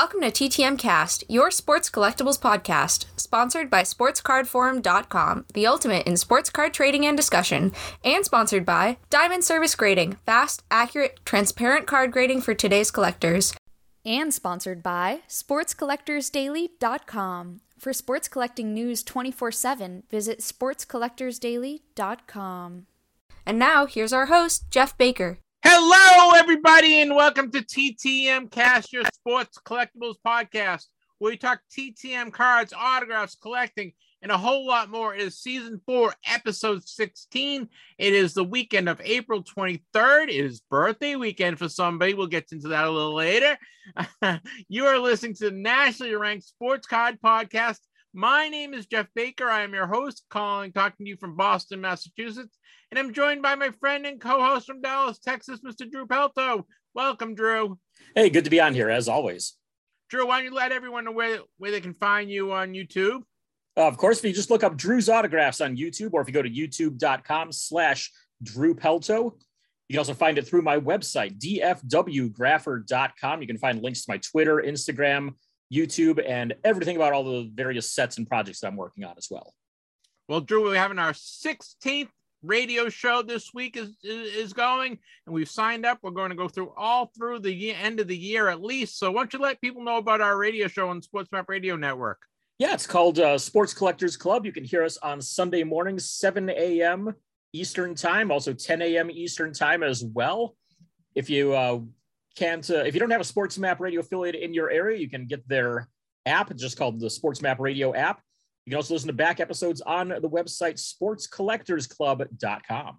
Welcome to TTM Cast, your sports collectibles podcast, sponsored by SportsCardForum.com, the ultimate in sports card trading and discussion, and sponsored by Diamond Service Grading, fast, accurate, transparent card grading for today's collectors. And sponsored by SportsCollectorsDaily.com. For sports collecting news 24 7, visit SportsCollectorsDaily.com. And now, here's our host, Jeff Baker. Hello, everybody, and welcome to TTM Cast, your sports collectibles podcast, where we talk TTM cards, autographs, collecting, and a whole lot more. It is season four, episode 16. It is the weekend of April 23rd. It is birthday weekend for somebody. We'll get into that a little later. you are listening to the nationally ranked sports card podcast. My name is Jeff Baker. I am your host, calling, talking to you from Boston, Massachusetts. And I'm joined by my friend and co host from Dallas, Texas, Mr. Drew Pelto. Welcome, Drew. Hey, good to be on here, as always. Drew, why don't you let everyone know where, where they can find you on YouTube? Uh, of course, if you just look up Drew's autographs on YouTube, or if you go to youtube.com slash Drew Pelto, you can also find it through my website, dfwgrapher.com. You can find links to my Twitter, Instagram, YouTube, and everything about all the various sets and projects that I'm working on as well. Well, Drew, we're having our 16th radio show this week is is going and we've signed up. We're going to go through all through the year, end of the year at least. So why don't you let people know about our radio show on sports map radio network? Yeah it's called uh, sports collectors club. You can hear us on sunday mornings 7 a.m eastern time also 10 a.m eastern time as well. If you uh, can't uh, if you don't have a sports map radio affiliate in your area you can get their app it's just called the sports map radio app you can also listen to back episodes on the website sportscollectorsclub.com.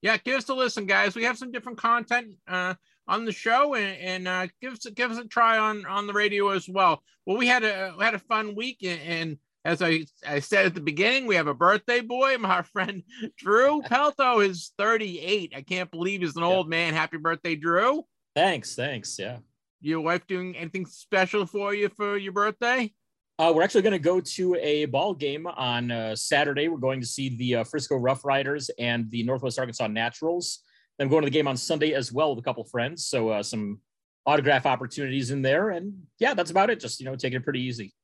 Yeah, give us a listen, guys. We have some different content uh, on the show, and, and uh, give us give us a try on on the radio as well. Well, we had a we had a fun week, and, and as I, I said at the beginning, we have a birthday boy. My friend Drew Pelto is 38. I can't believe he's an old man. Happy birthday, Drew. Thanks. Thanks. Yeah. Your wife doing anything special for you for your birthday? Uh, we're actually going to go to a ball game on uh, Saturday. We're going to see the uh, Frisco Rough Riders and the Northwest Arkansas Naturals. Then going to the game on Sunday as well with a couple friends. So uh, some autograph opportunities in there, and yeah, that's about it. Just you know, taking it pretty easy.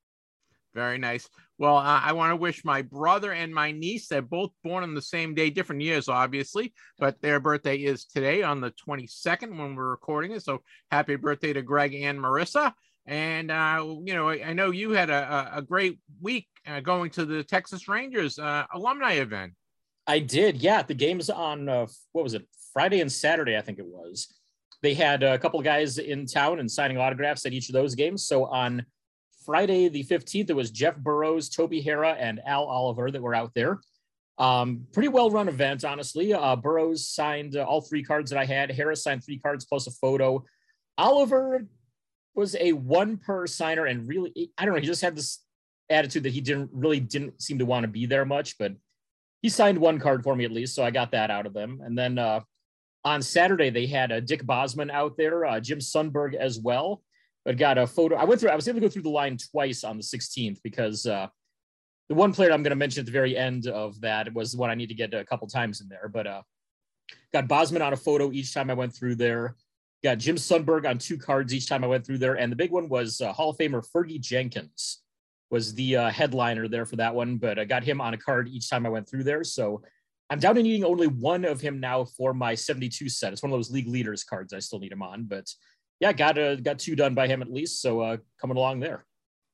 Very nice. Well, uh, I want to wish my brother and my niece, they're both born on the same day, different years, obviously, but their birthday is today on the 22nd when we're recording it. So happy birthday to Greg and Marissa. And uh, you know, I, I, know you had a, a great week uh, going to the Texas Rangers uh, alumni event. I did, yeah. The games on uh, what was it? Friday and Saturday, I think it was. They had a couple of guys in town and signing autographs at each of those games. So on Friday the 15th, it was Jeff Burroughs, Toby Harrah, and Al Oliver that were out there. Um, pretty well run event, honestly. Uh, Burroughs signed uh, all three cards that I had. Harris signed three cards plus a photo. Oliver was a one per signer and really, I don't know, he just had this attitude that he didn't really didn't seem to want to be there much, but he signed one card for me at least, so I got that out of them. And then uh, on Saturday they had uh, Dick Bosman out there, uh, Jim Sundberg as well, but got a photo. I went through. I was able to go through the line twice on the 16th because uh, the one player I'm going to mention at the very end of that was the one I need to get a couple times in there, but uh, got Bosman on a photo each time I went through there got Jim Sundberg on two cards each time I went through there, and the big one was uh, Hall of Famer Fergie Jenkins was the uh, headliner there for that one, but I got him on a card each time I went through there. So I'm down to needing only one of him now for my 72 set. It's one of those league leaders cards I still need him on, but yeah, got uh, got two done by him at least. So uh, coming along there.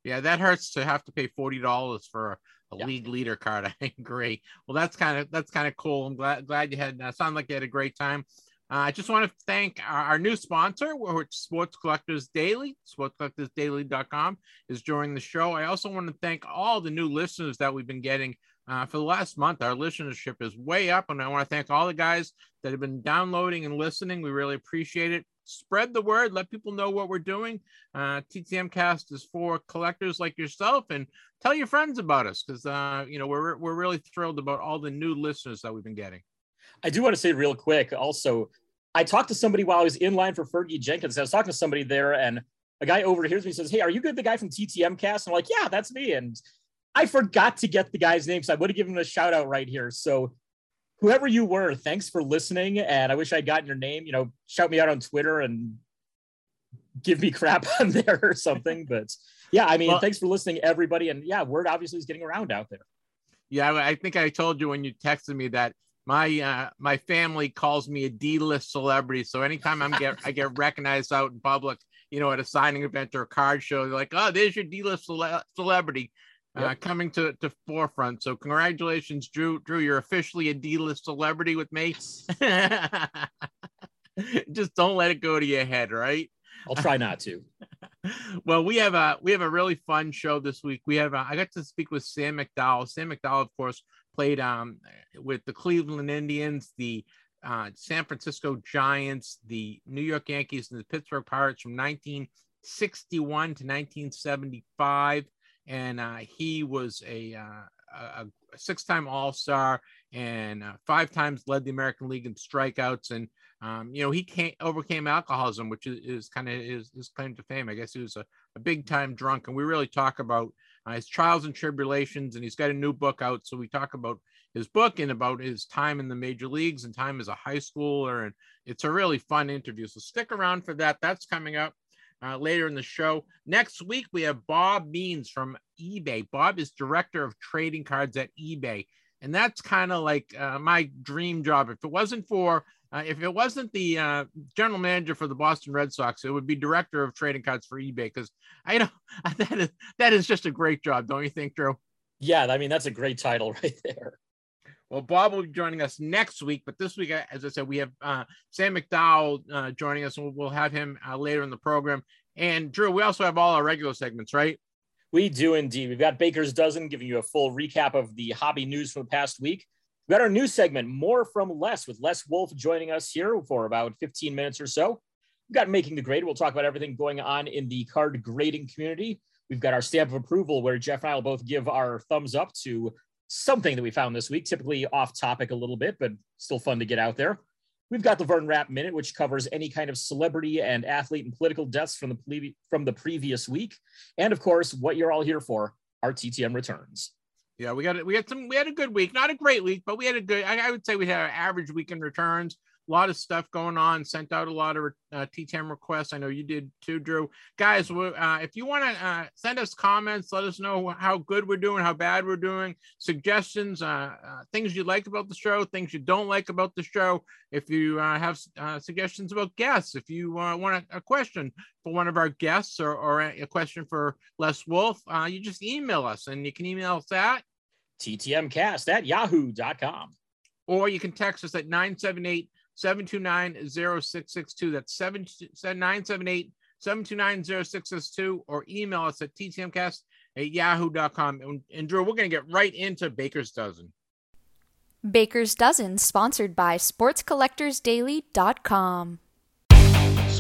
Yeah, that hurts to have to pay forty dollars for a, a yeah. league leader card. I agree. Well, that's kind of that's kind of cool. I'm glad glad you had. Uh, sound like you had a great time. Uh, I just want to thank our, our, new sponsor, which Sports Collectors Daily, sportscollectorsdaily.com is joining the show. I also want to thank all the new listeners that we've been getting uh, for the last month. Our listenership is way up, and I want to thank all the guys that have been downloading and listening. We really appreciate it. Spread the word, let people know what we're doing. Uh, TTM Cast is for collectors like yourself, and tell your friends about us because uh, you know we're we're really thrilled about all the new listeners that we've been getting. I do want to say real quick also, I talked to somebody while I was in line for Fergie Jenkins. I was talking to somebody there, and a guy overhears me says, Hey, are you good? The guy from TTM cast? And I'm like, Yeah, that's me. And I forgot to get the guy's name, so I would have given him a shout out right here. So, whoever you were, thanks for listening. And I wish I'd gotten your name. You know, shout me out on Twitter and give me crap on there or something. But yeah, I mean, Well- thanks for listening, everybody. And yeah, word obviously is getting around out there. Yeah, I think I told you when you texted me that my uh, my family calls me a D-list celebrity. So anytime I'm get I get recognized out in public, you know, at a signing event or a card show, they're like, "Oh, there's your D-list cele- celebrity." Uh, Yep. coming to, to forefront. So congratulations, Drew. Drew, you're officially a D-list celebrity with me. Just don't let it go to your head, right? I'll try not to. well, we have a we have a really fun show this week. We have a, I got to speak with Sam McDowell. Sam McDowell, of course, played um with the Cleveland Indians, the uh, San Francisco Giants, the New York Yankees, and the Pittsburgh Pirates from 1961 to 1975, and uh, he was a, uh, a, a six-time All-Star and uh, five times led the American League in strikeouts and um, you know, he can't overcame alcoholism, which is, is kind of his, his claim to fame. I guess he was a, a big time drunk, and we really talk about uh, his trials and tribulations. And he's got a new book out, so we talk about his book and about his time in the major leagues and time as a high schooler. And it's a really fun interview. So stick around for that. That's coming up uh, later in the show. Next week we have Bob Means from eBay. Bob is director of trading cards at eBay. And that's kind of like uh, my dream job. If it wasn't for uh, if it wasn't the uh, general manager for the Boston Red Sox, it would be director of trading cards for eBay because I know that is that is just a great job, don't you think, Drew? Yeah, I mean, that's a great title right there. Well, Bob will be joining us next week, but this week, as I said, we have uh, Sam McDowell uh, joining us, and we'll, have him uh, later in the program. And Drew, we also have all our regular segments, right? We do indeed. We've got Baker's Dozen giving you a full recap of the hobby news from the past week. We've got our new segment, More from Less, with Les Wolf joining us here for about 15 minutes or so. We've got Making the Grade. We'll talk about everything going on in the card grading community. We've got our stamp of approval where Jeff and I will both give our thumbs up to something that we found this week, typically off topic a little bit, but still fun to get out there. We've got the Vern Rapp Minute, which covers any kind of celebrity and athlete and political deaths from the, ple- from the previous week. And of course, what you're all here for, our TTM returns. Yeah, we got it. We had some. We had a good week, not a great week, but we had a good. I, I would say we had an average week in returns. A lot of stuff going on. Sent out a lot of uh, TTM requests. I know you did too, Drew. Guys, uh, if you want to uh, send us comments, let us know how good we're doing, how bad we're doing, suggestions, uh, uh, things you like about the show, things you don't like about the show. If you uh, have uh, suggestions about guests, if you uh, want a, a question for one of our guests or, or a question for Les Wolf, uh, you just email us, and you can email us at TTMcast at yahoo.com. or you can text us at 978 729 0662. That's 7 978 729 0662, or email us at ttmcast at yahoo.com. And, and Drew, we're going to get right into Baker's Dozen. Baker's Dozen, sponsored by SportsCollectorsDaily.com.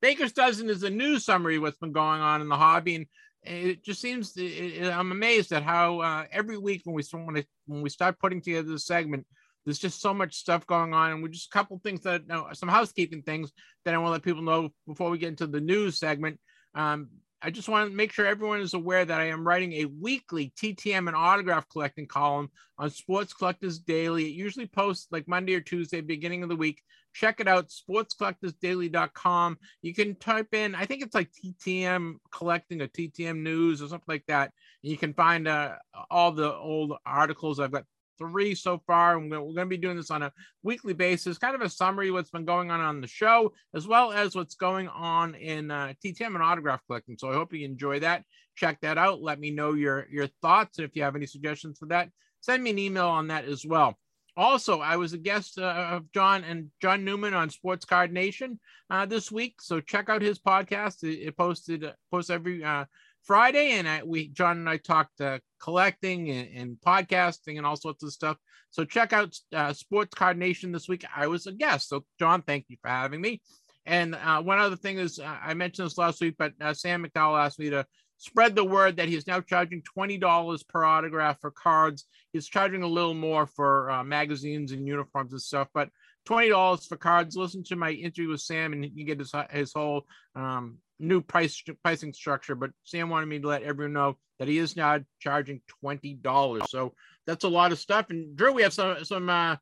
Baker's Dozen is a news summary of what's been going on in the hobby, and it just seems it, it- I'm amazed at how uh, every week when we when, when we start putting together the segment, there's just so much stuff going on, and we just a couple things that no, some housekeeping things that I want to let people know before we get into the news segment. Um, I just want to make sure everyone is aware that I am writing a weekly TTM and autograph collecting column on Sports Collectors Daily. It usually posts like Monday or Tuesday, beginning of the week. Check it out, sportscollectorsdaily.com. You can type in, I think it's like TTM collecting or TTM news or something like that. And you can find uh, all the old articles. I've got three so far. and We're going to be doing this on a weekly basis, kind of a summary of what's been going on on the show, as well as what's going on in uh, TTM and autograph collecting. So I hope you enjoy that. Check that out. Let me know your your thoughts. If you have any suggestions for that, send me an email on that as well. Also, I was a guest uh, of John and John Newman on Sports Card Nation uh, this week, so check out his podcast. It, it posted uh, posts every uh, Friday, and I, we John and I talked uh, collecting and, and, podcasting and all sorts of stuff. So check out uh, Sports Card Nation this week. I was a guest, so John, thank you for having me. And uh, one other thing is, uh, I mentioned this last week, but uh, Sam McDowell asked me to spread the word that he's now charging twenty dollars per autograph for cards. He's charging a little more for uh, magazines and uniforms and stuff, but twenty dollars for cards. Listen to my interview with Sam, and you get his his whole um, new price pricing structure. But Sam wanted me to let everyone know that he is now charging twenty dollars. So that's a lot of stuff. And Drew, we have some some uh,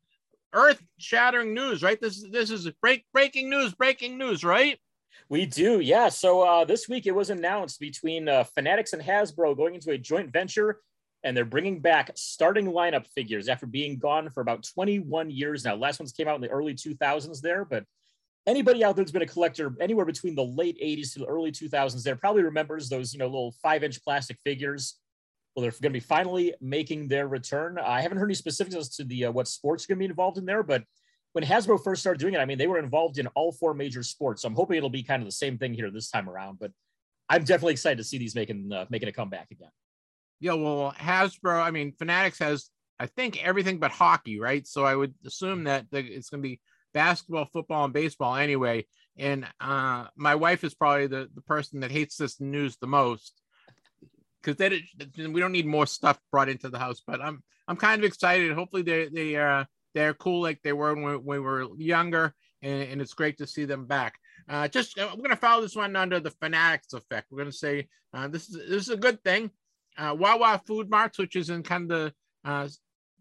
earth shattering news, right? This this is break breaking news, breaking news, right? We do, yeah. So uh, this week it was announced between uh, Fanatics and Hasbro going into a joint venture and they're bringing back starting lineup figures after being gone for about 21 years now. Last ones came out in the early 2000s there, but anybody out there that's been a collector anywhere between the late 80s to the early 2000s there probably remembers those, you know, little five inch plastic figures. Well, they're going to be finally making their return. I haven't heard any specifics as to the uh, what sports are going to be involved in there, but when Hasbro first started doing it, I mean, they were involved in all four major sports. So I'm hoping it'll be kind of the same thing here this time around. But I'm definitely excited to see these making uh, making a comeback again. Yeah, well, Hasbro, I mean, Fanatics has, I think, everything but hockey, right? So I would assume that it's going to be basketball, football, and baseball anyway. And uh, my wife is probably the, the person that hates this news the most because they we don't need more stuff brought into the house. But I'm I'm kind of excited. Hopefully they they uh they're cool like they were when, we were younger, and, and it's great to see them back. Uh, just uh, we're gonna follow this one under the fanatics effect. We're gonna say uh, this is this is a good thing uh, Wawa Food Marts, which is in kind of the uh,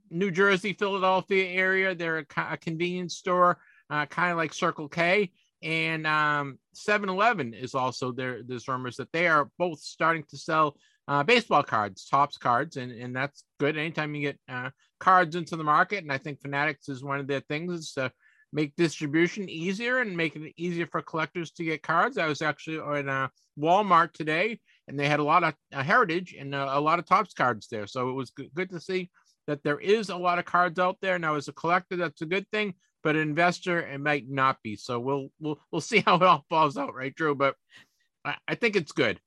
New Jersey, Philadelphia area. They're a, a convenience store, uh, kind of like Circle K. And um, 7-Eleven is also there. There's rumors that they are both starting to sell uh, baseball cards, Topps cards, and, and that's good. Anytime you get uh, cards into the market, and I think Fanatics is one of their things is to make distribution easier and make it easier for collectors to get cards. I was actually in a Walmart today and they had a lot of uh, heritage and uh, a lot of Topps cards there. So it was good, good to see that there is a lot of cards out there. Now, as a collector, that's a good thing, but an investor, it might not be. So we'll we'll we'll see how it all falls out, right, Drew? But I, I think it's good.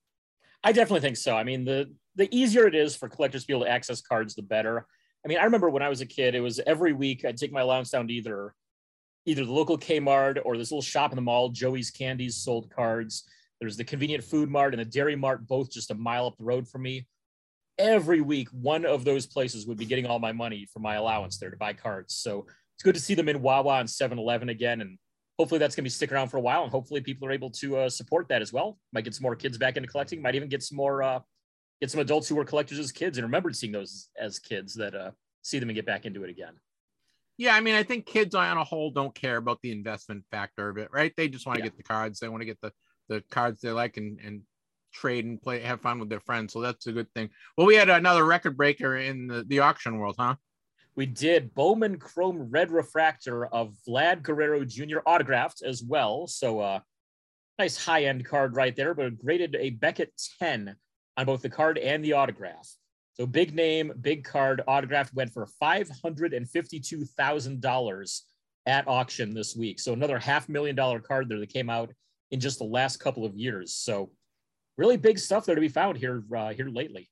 I definitely think so. I mean, the the easier it is for collectors to be able to access cards, the better. I mean, I remember when I was a kid, it was every week I'd take my allowance down to either either the local Kmart or this little shop in the mall, Joey's Candies sold cards there's the convenient food mart and the dairy mart, both just a mile up the road from me. Every week, one of those places would be getting all my money for my allowance there to buy cards. So it's good to see them in Wawa and 7 Eleven again. And hopefully that's going to be sticking around for a while. And hopefully people are able to uh, support that as well. Might get some more kids back into collecting, might even get some more, uh, get some adults who were collectors as kids and remembered seeing those as kids that uh, see them and get back into it again. Yeah, I mean, I think kids on a whole don't care about the investment factor of it, right? They just want to yeah. get the cards. They want to get the the cards they like and, and trade and play, have fun with their friends. So that's a good thing. Well, we had another record breaker in the, the auction world, huh? We did Bowman Chrome Red Refractor of Vlad Guerrero Jr. autographed as well. So, uh, nice high end card right there, but graded a Beckett 10 on both the card and the autograph. So, big name, big card autograph went for $552,000 at auction this week. So, another half million dollar card there that came out in just the last couple of years. So really big stuff there to be found here uh, here lately.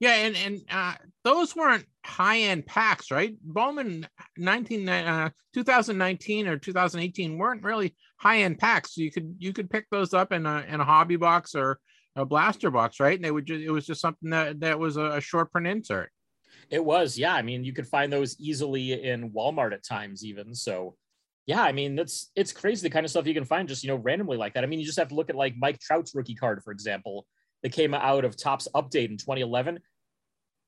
Yeah, and and uh, those weren't high end packs, right? Bowman 19 uh, 2019 or 2018 weren't really high end packs. So you could you could pick those up in a in a hobby box or a blaster box, right? And they would just it was just something that that was a, a short print insert. It was, yeah. I mean, you could find those easily in Walmart at times, even so yeah, I mean, it's it's crazy the kind of stuff you can find just you know randomly like that. I mean, you just have to look at like Mike Trout's rookie card, for example, that came out of Topps Update in 2011.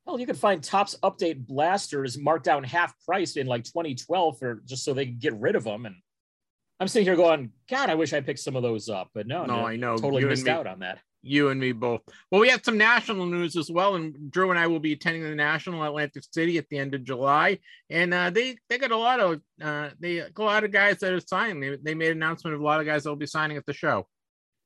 Well, you could find Topps Update blasters marked down half price in like 2012 for just so they could get rid of them. And I'm sitting here going, God, I wish I picked some of those up, but no, no, no I know totally you missed out on that you and me both. Well, we have some national news as well, and Drew and I will be attending the National Atlantic City at the end of July, and uh, they they got a lot of uh, they a lot of guys that are signing. They they made an announcement of a lot of guys that will be signing at the show.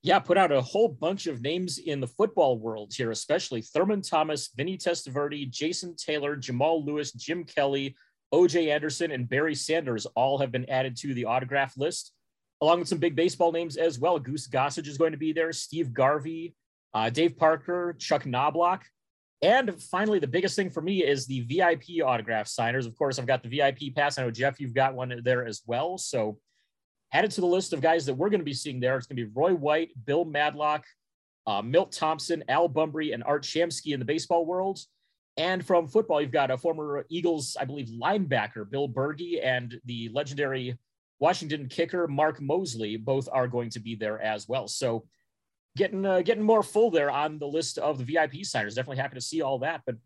Yeah, put out a whole bunch of names in the football world here, especially Thurman Thomas, Vinny Testaverde, Jason Taylor, Jamal Lewis, Jim Kelly, OJ Anderson, and Barry Sanders all have been added to the autograph list along with some big baseball names as well. Goose Gossage is going to be there. Steve Garvey, uh, Dave Parker, Chuck Knobloch, and finally, the biggest thing for me is the VIP autograph signers. Of course, I've got the VIP pass. I know Jeff, you've got one there as well. So added to the list of guys that we're going to be seeing there. It's going to be Roy White, Bill Madlock, uh, Milt Thompson, Al Bumbry, and Art Shamsky in the baseball world. And from football, you've got a former Eagles, I believe, linebacker, Bill Bergey, and the legendary Washington kicker, Mark Mosley Both are going to be there as well. So getting uh, getting more full there on the list of the VIP signers. Definitely happy to see all that. But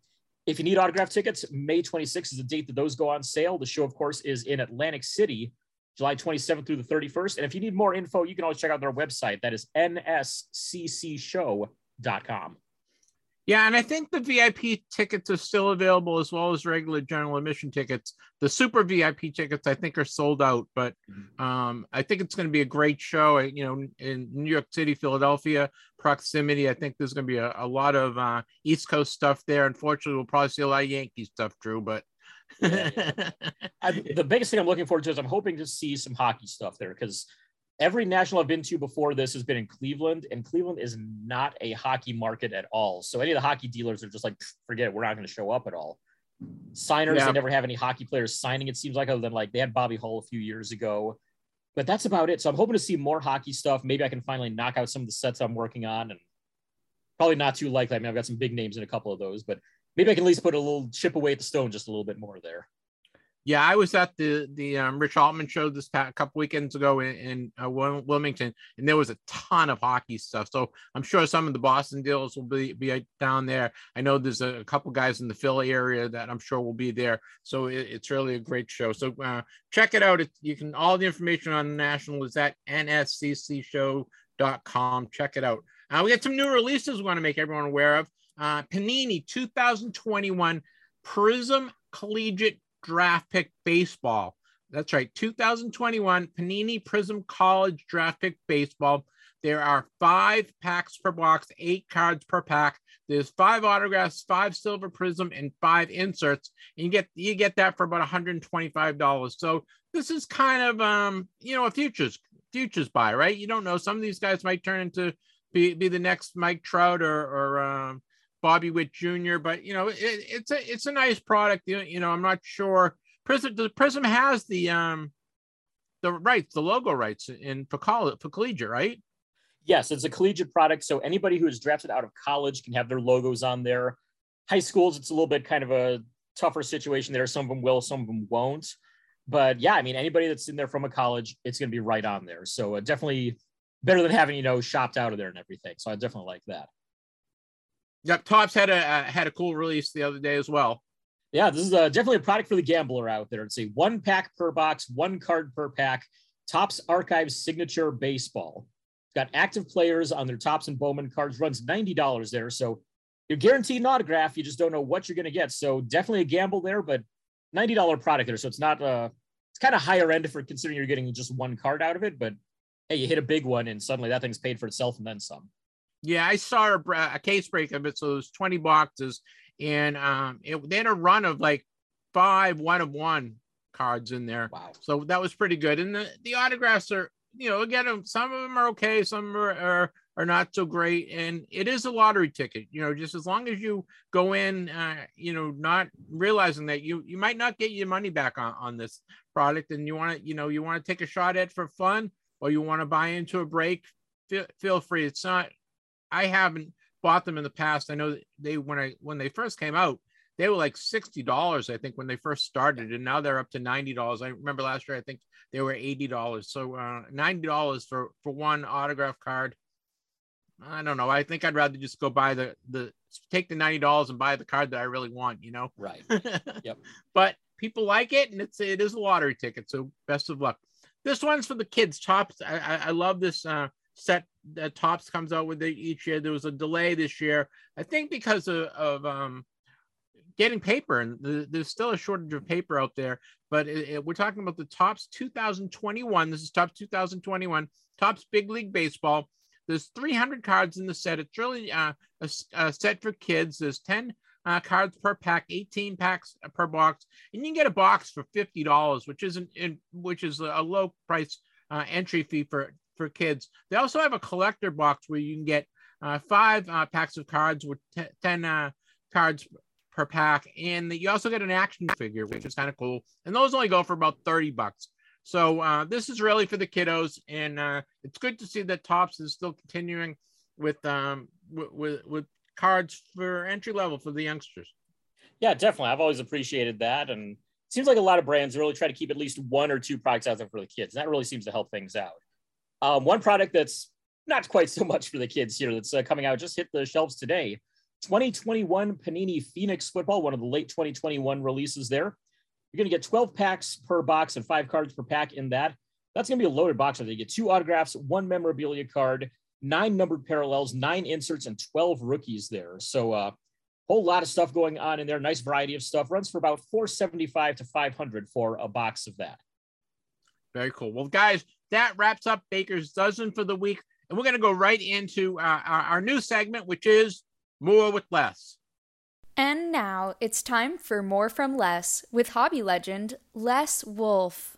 if you need autograph tickets, May 26th is the date that those go on sale. The show, of course, is in Atlantic City, July 27th through the 31st. And if you need more info, you can always check out their website. That is nsccshow.com. Yeah, and I think the VIP tickets are still available as well as regular general admission tickets. The super VIP tickets I think are sold out, but mm-hmm. um, I think it's going to be a great show. You know, in New York City, Philadelphia proximity, I think there's going to be a, a lot of uh, East Coast stuff there. Unfortunately, we'll probably see a lot of Yankee stuff, Drew, but. yeah, yeah. I, the biggest thing I'm looking forward to is I'm hoping to see some hockey stuff there because every national I've been to before this has been in Cleveland, and Cleveland is not a hockey market at all. So any of the hockey dealers are just like, forget it, we're not going to show up at all. Signers, yeah. they never have any hockey players signing. It seems like other than like they had Bobby Hull a few years ago, but that's about it. So I'm hoping to see more hockey stuff. Maybe I can finally knock out some of the sets I'm working on, and probably not too likely. I mean, I've got some big names in a couple of those, but maybe I can at least put a little chip away at the stone just a little bit more there. Yeah, I was at the the um, Rich Altman show this past couple weekends ago in, in uh, Wilmington, and there was a ton of hockey stuff. So I'm sure some of the Boston deals will be be down there. I know there's a, a couple guys in the Philly area that I'm sure will be there. So it, it's really a great show. So uh, check it out. It, you can all the information on the national is at nsccshow.com. Check it out. Uh, we got some new releases we want to make everyone aware of. Uh, Panini 2021 Prism Collegiate draft pick baseball. That's right, 2021 Panini Prism College draft pick baseball. There are five packs per box, eight cards per pack. There's five autographs, five silver prism, and five inserts. And you get you get that for about $125. So this is kind of um, you know, a futures futures buy, right? You don't know. Some of these guys might turn into be, be the next Mike Trout or or um, Bobby Witt Jr. But you know, it, it's a it's a nice product. You, you know, I'm not sure. Prism the Prism has the um the rights, the logo rights in for college for collegiate, right? Yes, it's a collegiate product. So anybody who is drafted out of college can have their logos on there. High schools, it's a little bit kind of a tougher situation there. Some of them will, some of them won't. But yeah, I mean, anybody that's in there from a college, it's going to be right on there. So uh, definitely better than having you know shopped out of there and everything. So I definitely like that. Yep, Topps had a uh, had a cool release the other day as well. Yeah, this is uh, definitely a product for the gambler out there. It's a one pack per box, one card per pack. Topps Archives Signature Baseball. Got active players on their Topps and Bowman cards. Runs ninety dollars there, so you're guaranteed an autograph. You just don't know what you're going to get. So definitely a gamble there, but ninety dollar product there. So it's not uh, it's kind of higher end for considering you're getting just one card out of it. But hey, you hit a big one, and suddenly that thing's paid for itself and then some. Yeah, I saw a, a case break of it. So it was 20 boxes. And um, it, they had a run of like five one of one cards in there. Wow. So that was pretty good. And the, the autographs are, you know, again, some of them are okay, some are, are, are not so great. And it is a lottery ticket, you know, just as long as you go in, uh, you know, not realizing that you, you might not get your money back on, on this product and you want to, you know, you want to take a shot at for fun or you want to buy into a break, feel, feel free. It's not, I haven't bought them in the past. I know they when I when they first came out, they were like sixty dollars, I think, when they first started, and now they're up to ninety dollars. I remember last year, I think they were eighty dollars. So uh, ninety dollars for for one autograph card. I don't know. I think I'd rather just go buy the the take the ninety dollars and buy the card that I really want. You know. Right. Yep. but people like it, and it's it is a lottery ticket. So best of luck. This one's for the kids. Topps. I I, I love this. Uh, set that Topps comes out with it each year. There was a delay this year, I think, because of, of um, getting paper, and the, there's still a shortage of paper out there. But it, it, we're talking about the Topps 2021. This is Topps 2021, Topps Big League Baseball. There's 300 cards in the set. It's really uh, a, a, set for kids. There's 10 uh, cards per pack, 18 packs per box, and you can get a box for $50, which isn't in, which is a low price uh, entry fee for for kids. They also have a collector box where you can get uh, five uh, packs of cards with t- 10 uh, cards per pack. And you also get an action figure, which is kind of cool. And those only go for about 30 bucks. So uh, this is really for the kiddos. And uh, it's good to see that Topps is still continuing with, um, with, with, with cards for entry level for the youngsters. Yeah, definitely. I've always appreciated that. And seems like a lot of brands really try to keep at least one or two products out there for the kids. And that really seems to help things out. Um, one product that's not quite so much for the kids here that's uh, coming out just hit the shelves today 2021 Panini Phoenix football, one of the late 2021 releases there. You're going to get 12 packs per box and five cards per pack in that. That's going to be a loaded box. You get two autographs, one memorabilia card, nine numbered parallels, nine inserts, and 12 rookies there. So a uh, whole lot of stuff going on in there. Nice variety of stuff. Runs for about 475 to 500 for a box of that. Very cool. Well, guys, that wraps up Baker's Dozen for the week. And we're going to go right into uh, our, our new segment, which is More with Less. And now it's time for More from Less with hobby legend Les Wolf.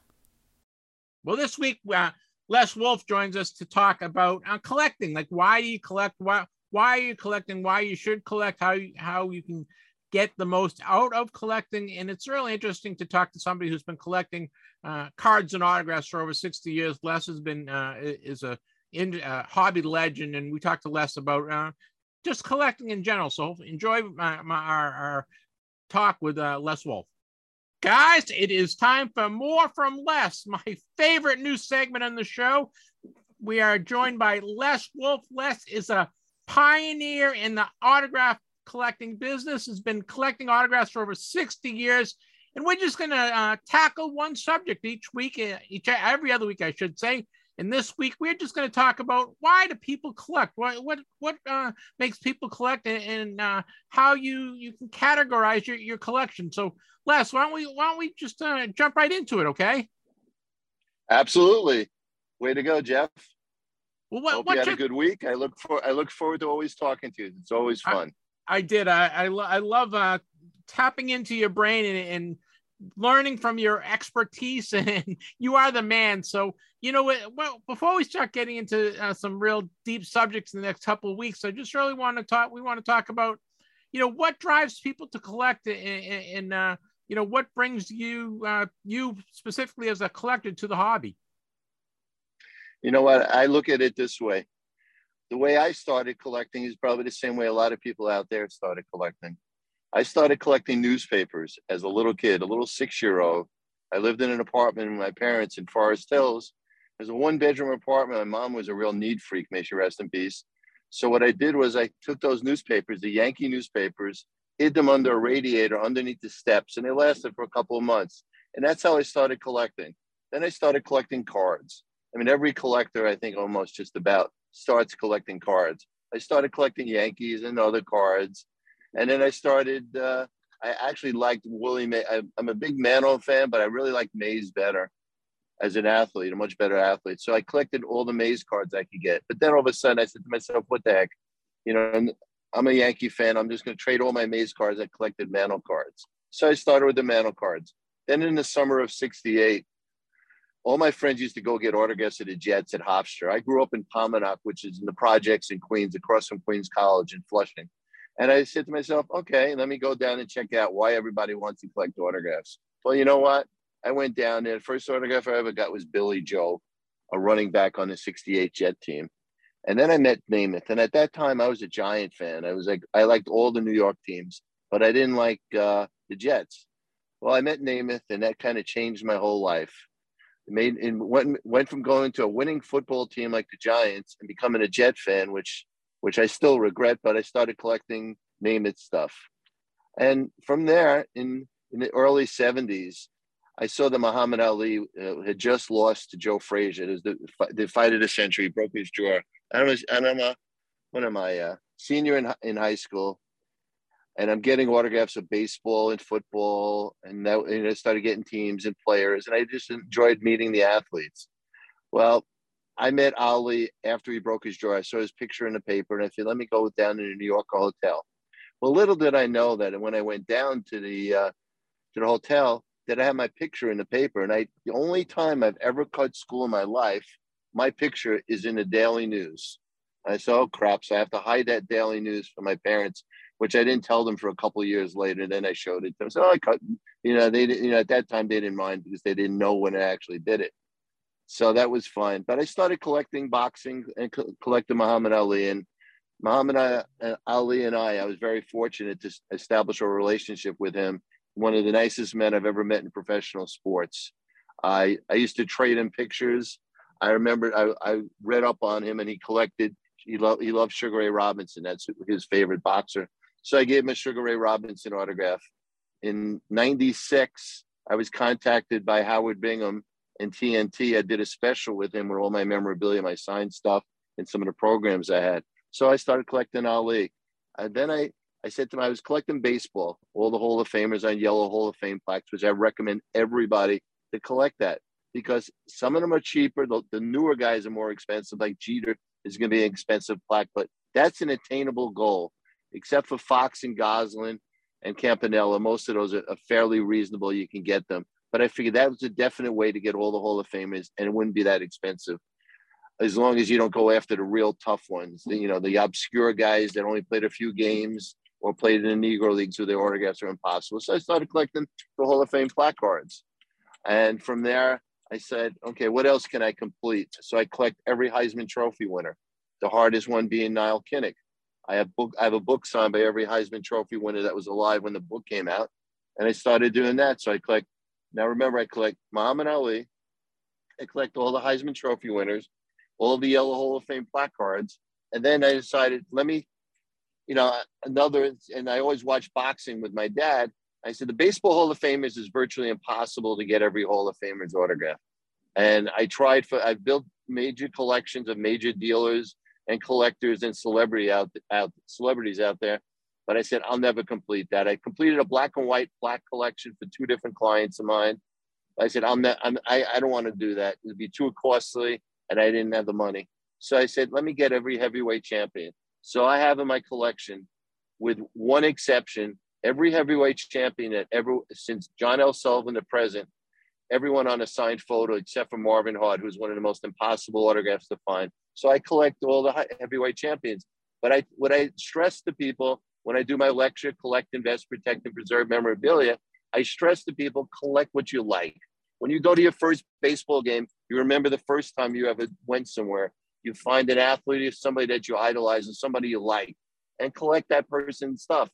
Well, this week, uh, Les Wolf joins us to talk about uh, collecting. Like, why do you collect? Why, why are you collecting? Why you should collect? How you, how you can get the most out of collecting. And it's really interesting to talk to somebody who's been collecting uh, cards and autographs for over 60 years. Les has been uh, is a in, uh, hobby legend, and we talked to Les about uh, just collecting in general. So enjoy my, my our, our, talk with uh, Les Wolf. Guys, it is time for more from Les, my favorite new segment on the show. We are joined by Les Wolf. Les is a pioneer in the autograph collecting business, has been collecting autographs for over 60 years. And we're just going to uh, tackle one subject each week, uh, each every other week, I should say. And this week, we're just going to talk about why do people collect? What what what uh, makes people collect, and, and uh, how you you can categorize your, your collection. So, Les, why don't we why don't we just uh, jump right into it? Okay. Absolutely. Way to go, Jeff. Well, what, Hope you had a good week. I look for I look forward to always talking to you. It's always fun. I, did. I I, lo- I love uh, tapping into your brain and, and learning from your expertise and you are the man. So you know well before we start getting into uh, some real deep subjects in the next couple of weeks i just really want to talk we want to talk about you know what drives people to collect and, uh, you know what brings you uh, you specifically as a collector to the hobby? You know what? I look at it this way the way i started collecting is probably the same way a lot of people out there started collecting I started collecting newspapers as a little kid, a little six year old. I lived in an apartment with my parents in Forest Hills. It was a one bedroom apartment. My mom was a real need freak, may she rest in peace. So what I did was I took those newspapers, the Yankee newspapers, hid them under a radiator underneath the steps, and they lasted for a couple of months. And that's how I started collecting. Then I started collecting cards. I mean, every collector, I think almost just about starts collecting cards. I started collecting Yankees and other cards. And then I started. Uh, I actually liked Willie Mays. I, am a big Mantle fan, but I really liked Mays better as an athlete, a much better athlete. So I collected all the Mays cards I could get. But then all of a sudden, I said to myself, "What the heck?" You know, and I'm a Yankee fan. I'm just going to trade all my Mays cards. I collected Mantle cards. So I started with the Mantle cards. Then in the summer of '68, all my friends used to go get autographs at the Jets at Hofstra. I grew up in Pomonok, which is in the projects in Queens, across from Queens College in Flushing. And I said to myself, okay, let me go down and check out why everybody wants to collect autographs. Well, you know what? I went down there. The first autograph I ever got was Billy Joe, a running back on the 68 Jet team. And then I met Namath. And at that time, I was a Giant fan. I was like, I liked all the New York teams, but I didn't like uh, the Jets. Well, I met Namath, and that kind of changed my whole life. Made and went went from going to a winning football team like the Giants and becoming a Jet fan, which which I still regret, but I started collecting Namath stuff. And from there, in, in the early 70s, I saw that Muhammad Ali uh, had just lost to Joe Frazier. It was the, the fight of the century, broke his jaw. And I was, and I'm a, what am I, uh, senior in, in high school. And I'm getting autographs of baseball and football. And, I started getting teams and players. And I just enjoyed meeting the athletes. Well, I met Ali after he broke his jaw. I saw his picture in the paper, and I said, "Let me go down to the New York hotel." Well, little did I know that when I went down to the uh, to the hotel, that I had my picture in the paper. And I, the only time I've ever cut school in my life, my picture is in the Daily News. I said, oh crap. So I have to hide that daily news from my parents, which I didn't tell them for a couple years later. Then I showed it to them. So I cut, you know, they you know, at that time they didn't mind because they didn't know when I actually did it. So that was fine. But I started collecting boxing and co- collecting Muhammad Ali. And Muhammad uh, Ali and I, I was very fortunate to establish a relationship with him. One of the nicest men I've ever met in professional sports. I, I used to trade him pictures. I remember I, I read up on him and he collected, he loved, he loved Sugar Ray Robinson. That's his favorite boxer. So I gave him a Sugar Ray Robinson autograph. In 96, I was contacted by Howard Bingham and TNT. I did a special with him with all my memorabilia, my signed stuff, and some of the programs I had. So I started collecting Ali. And then I, I said to him, I was collecting baseball, all the Hall of Famers on yellow Hall of Fame plaques, which I recommend everybody to collect that because some of them are cheaper. The, the newer guys are more expensive, like Jeter is going to be an expensive plaque, but that's an attainable goal, except for Fox and Goslin and Campanella. Most of those are, are fairly reasonable. You can get them. But I figured that was a definite way to get all the Hall of Famers, and it wouldn't be that expensive, as long as you don't go after the real tough ones. The, you know, the obscure guys that only played a few games or played in the Negro leagues where their autographs are impossible. So I started collecting the Hall of Fame placards, and from there I said, okay, what else can I complete? So I collect every Heisman Trophy winner. The hardest one being Nile Kinnick. I have book I have a book signed by every Heisman Trophy winner that was alive when the book came out, and I started doing that. So I collect now remember, I collect Muhammad Ali. I collect all the Heisman Trophy winners, all the Yellow Hall of Fame placards, and then I decided, let me, you know, another. And I always watch boxing with my dad. I said the Baseball Hall of Famers is virtually impossible to get every Hall of Famer's autograph. And I tried for. I built major collections of major dealers and collectors and celebrity out out celebrities out there but I said, I'll never complete that. I completed a black and white black collection for two different clients of mine. I said, I'm not, I'm, I, I don't want to do that. It'd be too costly and I didn't have the money. So I said, let me get every heavyweight champion. So I have in my collection, with one exception, every heavyweight champion that ever, since John L. Sullivan to present, everyone on a signed photo except for Marvin Hart, who's one of the most impossible autographs to find. So I collect all the heavyweight champions. But I, what I stress to people when I do my lecture, collect, invest, protect, and preserve memorabilia, I stress to people collect what you like. When you go to your first baseball game, you remember the first time you ever went somewhere. You find an athlete somebody that you idolize and somebody you like, and collect that person's stuff.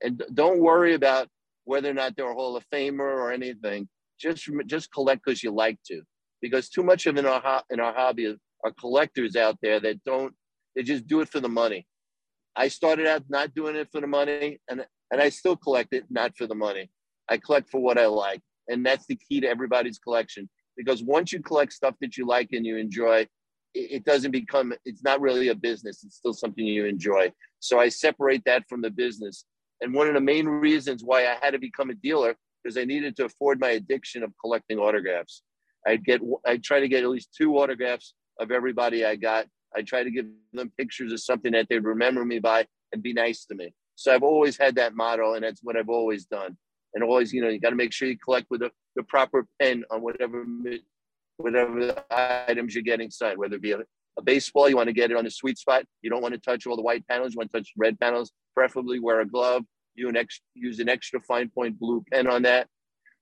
And don't worry about whether or not they're a Hall of Famer or anything. Just just collect because you like to. Because too much of in our in our hobby are collectors out there that don't. They just do it for the money. I started out not doing it for the money, and and I still collect it not for the money. I collect for what I like, and that's the key to everybody's collection. Because once you collect stuff that you like and you enjoy, it, it doesn't become. It's not really a business. It's still something you enjoy. So I separate that from the business. And one of the main reasons why I had to become a dealer because I needed to afford my addiction of collecting autographs. I'd get, I'd try to get at least two autographs of everybody I got I try to give them pictures of something that they'd remember me by and be nice to me. So I've always had that motto, and that's what I've always done. And always, you know, you got to make sure you collect with the, the proper pen on whatever whatever items you're getting signed, whether it be a, a baseball, you want to get it on the sweet spot. You don't want to touch all the white panels. You want to touch red panels. Preferably wear a glove. You an ex, use an extra fine point blue pen on that.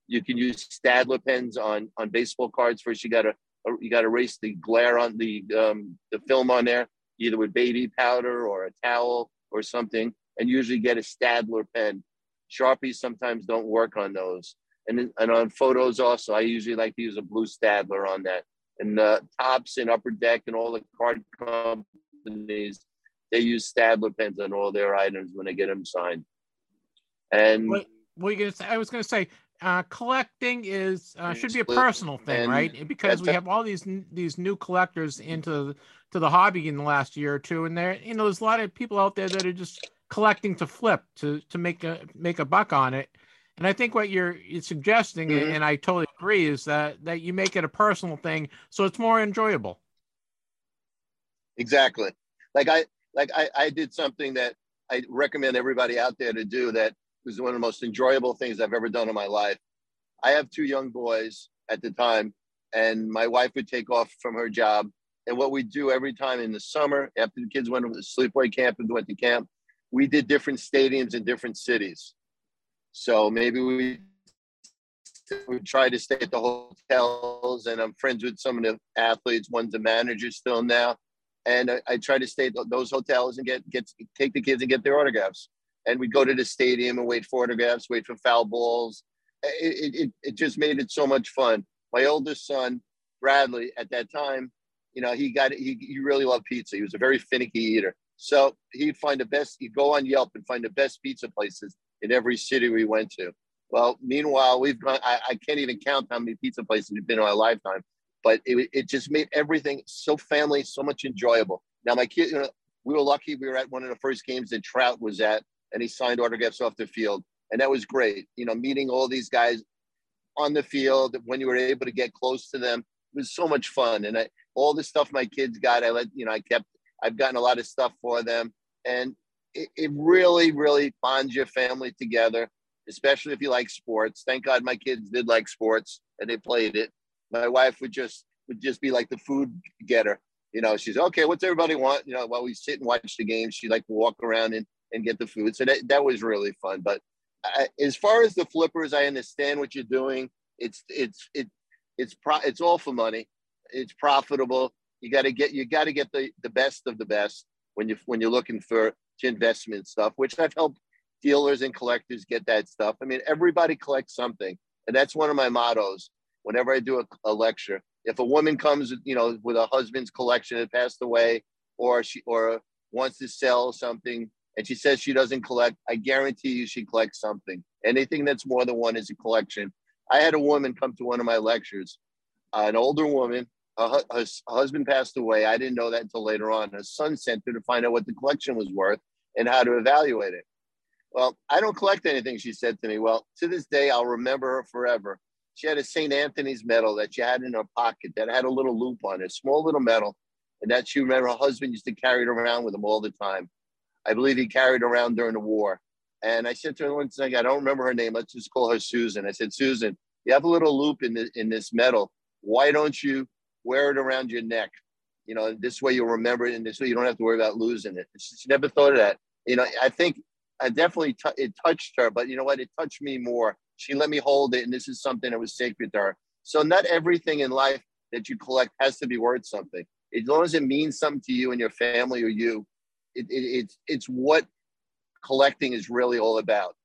You can use Staedtler pens on on baseball cards. First, you got to you got to erase the glare on the um, the film on there, either with baby powder or a towel or something, and usually get a Staedtler pen. Sharpies sometimes don't work on those, and and on photos also, I usually like to use a blue Staedtler on that. And uh, Topps and Upper Deck and all the card companies, they use Staedtler pens on all their items when they get them signed. And what, what you gonna say? I was gonna say uh, collecting is uh, should be a personal thing, right? Because we have all these these new collectors into to the hobby in the last year or two, and there, you know, there's a lot of people out there that are just collecting to flip to to make a make a buck on it. And I think what you're, you're suggesting, mm-hmm. and I totally agree, is that that you make it a personal thing, so it's more enjoyable. Exactly. Like I like I, I did something that I recommend everybody out there to do that was one of the most enjoyable things I've ever done in my life. I have two young boys at the time, and my wife would take off from her job And what we do every time in the summer, after the kids went to sleepaway camp and went to camp, we did different stadiums in different cities. So maybe we we try to stay at the hotels, and I'm friends with some of the athletes. One's a manager still now, and I, I try to stay at those hotels and get get take the kids and get their autographs. And we'd go to the stadium and wait for autographs, wait for foul balls. It, it, it just made it so much fun. My oldest son, Bradley, at that time, you know, he got he, he really loved pizza. He was a very finicky eater. So he'd find the best, he'd go on Yelp and find the best pizza places in every city we went to. Well, meanwhile, we've gone, I, I can't even count how many pizza places we've been in our lifetime, but it, it just made everything so family, so much enjoyable. Now, my kid, you know, we were lucky we were at one of the first games that Trout was at, and he signed autographs off the field. And that was great. You know, meeting all these guys on the field when you were able to get close to them it was so much fun. And I, all the stuff my kids got, I let, you know, I kept, I've gotten a lot of stuff for them. And it, it really, really bonds your family together, especially if you like sports. Thank God my kids did like sports and they played it. My wife would just, would just be like the food getter. You know, she's okay. What's everybody want? You know, while we sit and watch the game, she like walk around and, and get the food. So that, that was really fun. But I, as far as the flippers, I understand what you're doing. It's, it's, it, it's pro, it's all for money. It's profitable. You got to get you got to get the the best of the best when you when you're looking for investment stuff, which I've helped dealers and collectors get that stuff. I mean, everybody collects something, and that's one of my mottos. Whenever I do a, a lecture, if a woman comes, you know, with a husband's collection that passed away, or she or wants to sell something, and she says she doesn't collect, I guarantee you she collects something. Anything that's more than one is a collection. I had a woman come to one of my lectures, uh, an older woman. Her, her, husband passed away. I didn't know that until later on. Her son sent her to find out what the collection was worth and how to evaluate it. Well, I don't collect anything, she said to me. Well, to this day, I'll remember her forever. She had a St. Anthony's medal that she had in her pocket that had a little loop on it, small little medal. And that she remember her husband used to carry it around with him all the time. I believe he carried around during the war. And I said to her one thing, I don't remember her name. Let's just call her Susan. I said, Susan, you have a little loop in, the, in this medal. Why don't you wear it around your neck? You know, this way you'll remember it, and this way you don't have to worry about losing it. She never thought of that. You know, I think I definitely t- it touched her, but you know what? It touched me more. She let me hold it, and this is something that was sacred to her. So not everything in life that you collect has to be worth something. As long as it means something to you and your family or you, it, it, it's it's what collecting is really all about.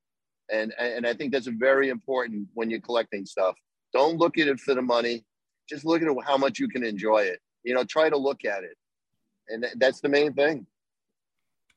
And, and I think that's very important when you're collecting stuff. Don't look at it for the money. Just look at how much you can enjoy it. You know, try to look at it. And that's the main thing.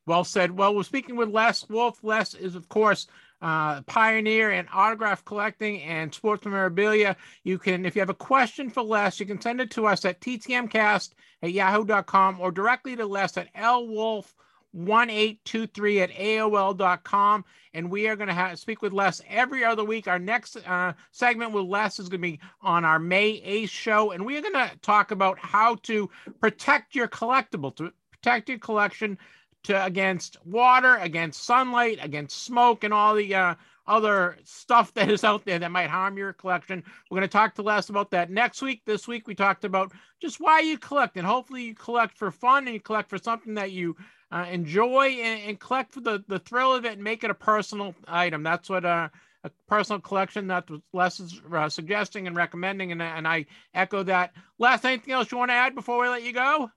Well said. Well, we're speaking with Les Wolf. Les is, of course, uh, pioneer in autograph collecting and sports memorabilia. You can, if you have a question for Les, you can send it to us at ttmcast at yahoo.com or directly to Les at lwolf 1823 at AOL.com. And we are going to have, speak with Les every other week. Our next uh, segment with Les is going to be on our May 8th show. And we are going to talk about how to protect your collectible, to protect your collection to against water, against sunlight, against smoke, and all the uh, other stuff that is out there that might harm your collection. We're going to talk to Les about that next week. This week, we talked about just why you collect, and hopefully, you collect for fun and you collect for something that you uh, enjoy and, and, collect for the, the thrill of it and make it a personal item. That's what uh, a personal collection that Les is uh, suggesting and recommending, and, and I echo that. Les, anything else you want to add before we let you go?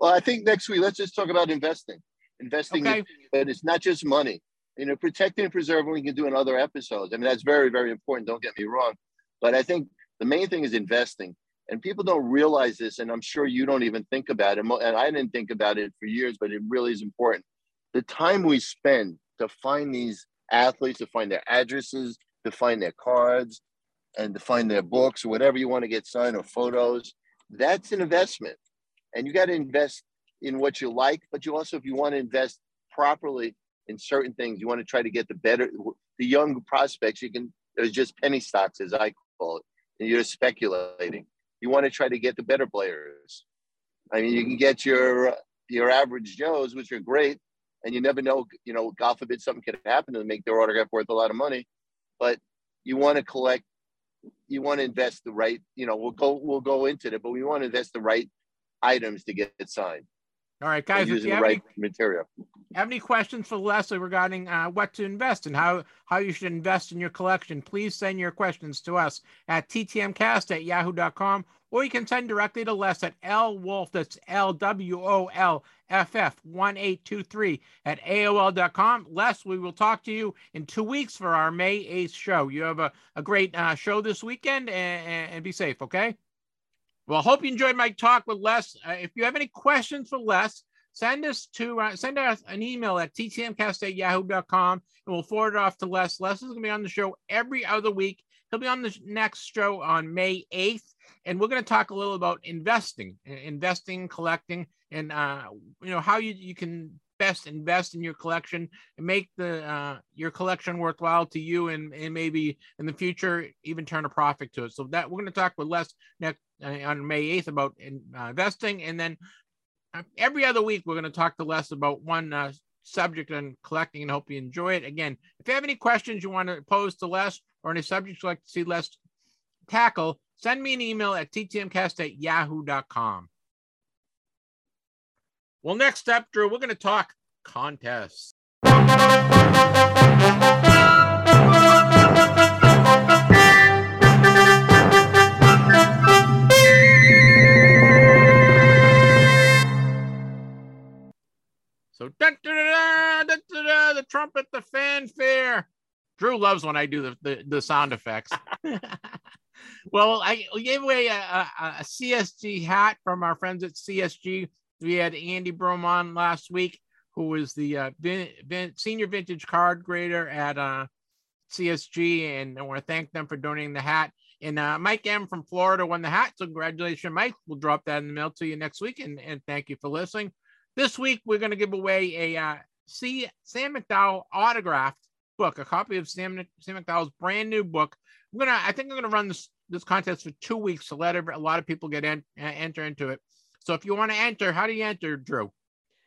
Well, I think next week let's just talk about investing. Investing, okay. but it's not just money. You know, protecting and preserving we can do in other episodes. I mean, that's very, very important. Don't get me wrong, but I think the main thing is investing. And people don't realize this, and I'm sure you don't even think about it. And I didn't think about it for years, but it really is important. The time we spend to find these athletes, to find their addresses, to find their cards, and to find their books or whatever you want to get signed or photos, that's an investment. And you got to invest in what you like, but you also, if you want to invest properly in certain things, you want to try to get the better, the young prospects, you can, there's just penny stocks, as I call it, and you're speculating you want to try to get the better players. I mean, you can get your your average Joes, which are great, and you never know. You know, God forbid something could happen to make their autograph worth a lot of money. But you want to collect. You want to invest the right. You know, we'll go we'll go into it, but we want to invest the right items to get it signed. All right, guys, using the right any, material. have any questions for Leslie regarding uh, what to invest and how, how you should invest in your collection, please send your questions to us at ttmcast at yahoo.com or you can send directly to Les at L Wolf, that's L W O L F F 1823 at AOL.com. Les, we will talk to you in two weeks for our May 8th show. You have a, a great uh, show this weekend and, and, be safe, okay? Well, hope you enjoyed my talk with Les. Uh, if you have any questions for Les, send us to uh, send us an email at ttmcast at yahoo.com and we'll forward it off to Les. Les is going to be on the show every other week. He'll be on the next show on May 8th and we're going to talk a little about investing, investing, collecting, and uh, you know how you you can best invest in your collection and make the uh, your collection worthwhile to you, and and maybe in the future even turn a profit to it. So that we're going to talk with Les next uh, on May eighth about in, uh, investing, and then uh, every other week we're going to talk to Les about one uh, subject on collecting and hope you enjoy it. Again, if you have any questions you want to pose to Les or any subjects you'd like to see Les tackle, send me an email at ttmcast at yahoo.com. Well, next up, Drew, we're going to talk contests. So, da, da, da, the trumpet, the fanfare. Drew loves when I do the, the, the sound effects. well, I gave away a, a, a, CSG hat from our friends at CSG. We had Andy Bromon last week, who was the uh, vin, vin, senior vintage card grader at uh, CSG, and I want to thank them for donating the hat. And uh, Mike M from Florida won the hat. So congratulations, Mike. We'll drop that in the mail to you next week. And, and thank you for listening. This week, we're going to give away a uh, C, Sam McDowell autographed book, a copy of Sam, Sam McDowell's brand new book. I'm gonna, I think I'm gonna run this this contest for two weeks to let a lot of people get in, uh, enter into it. So if you want to enter, how do you enter, Drew?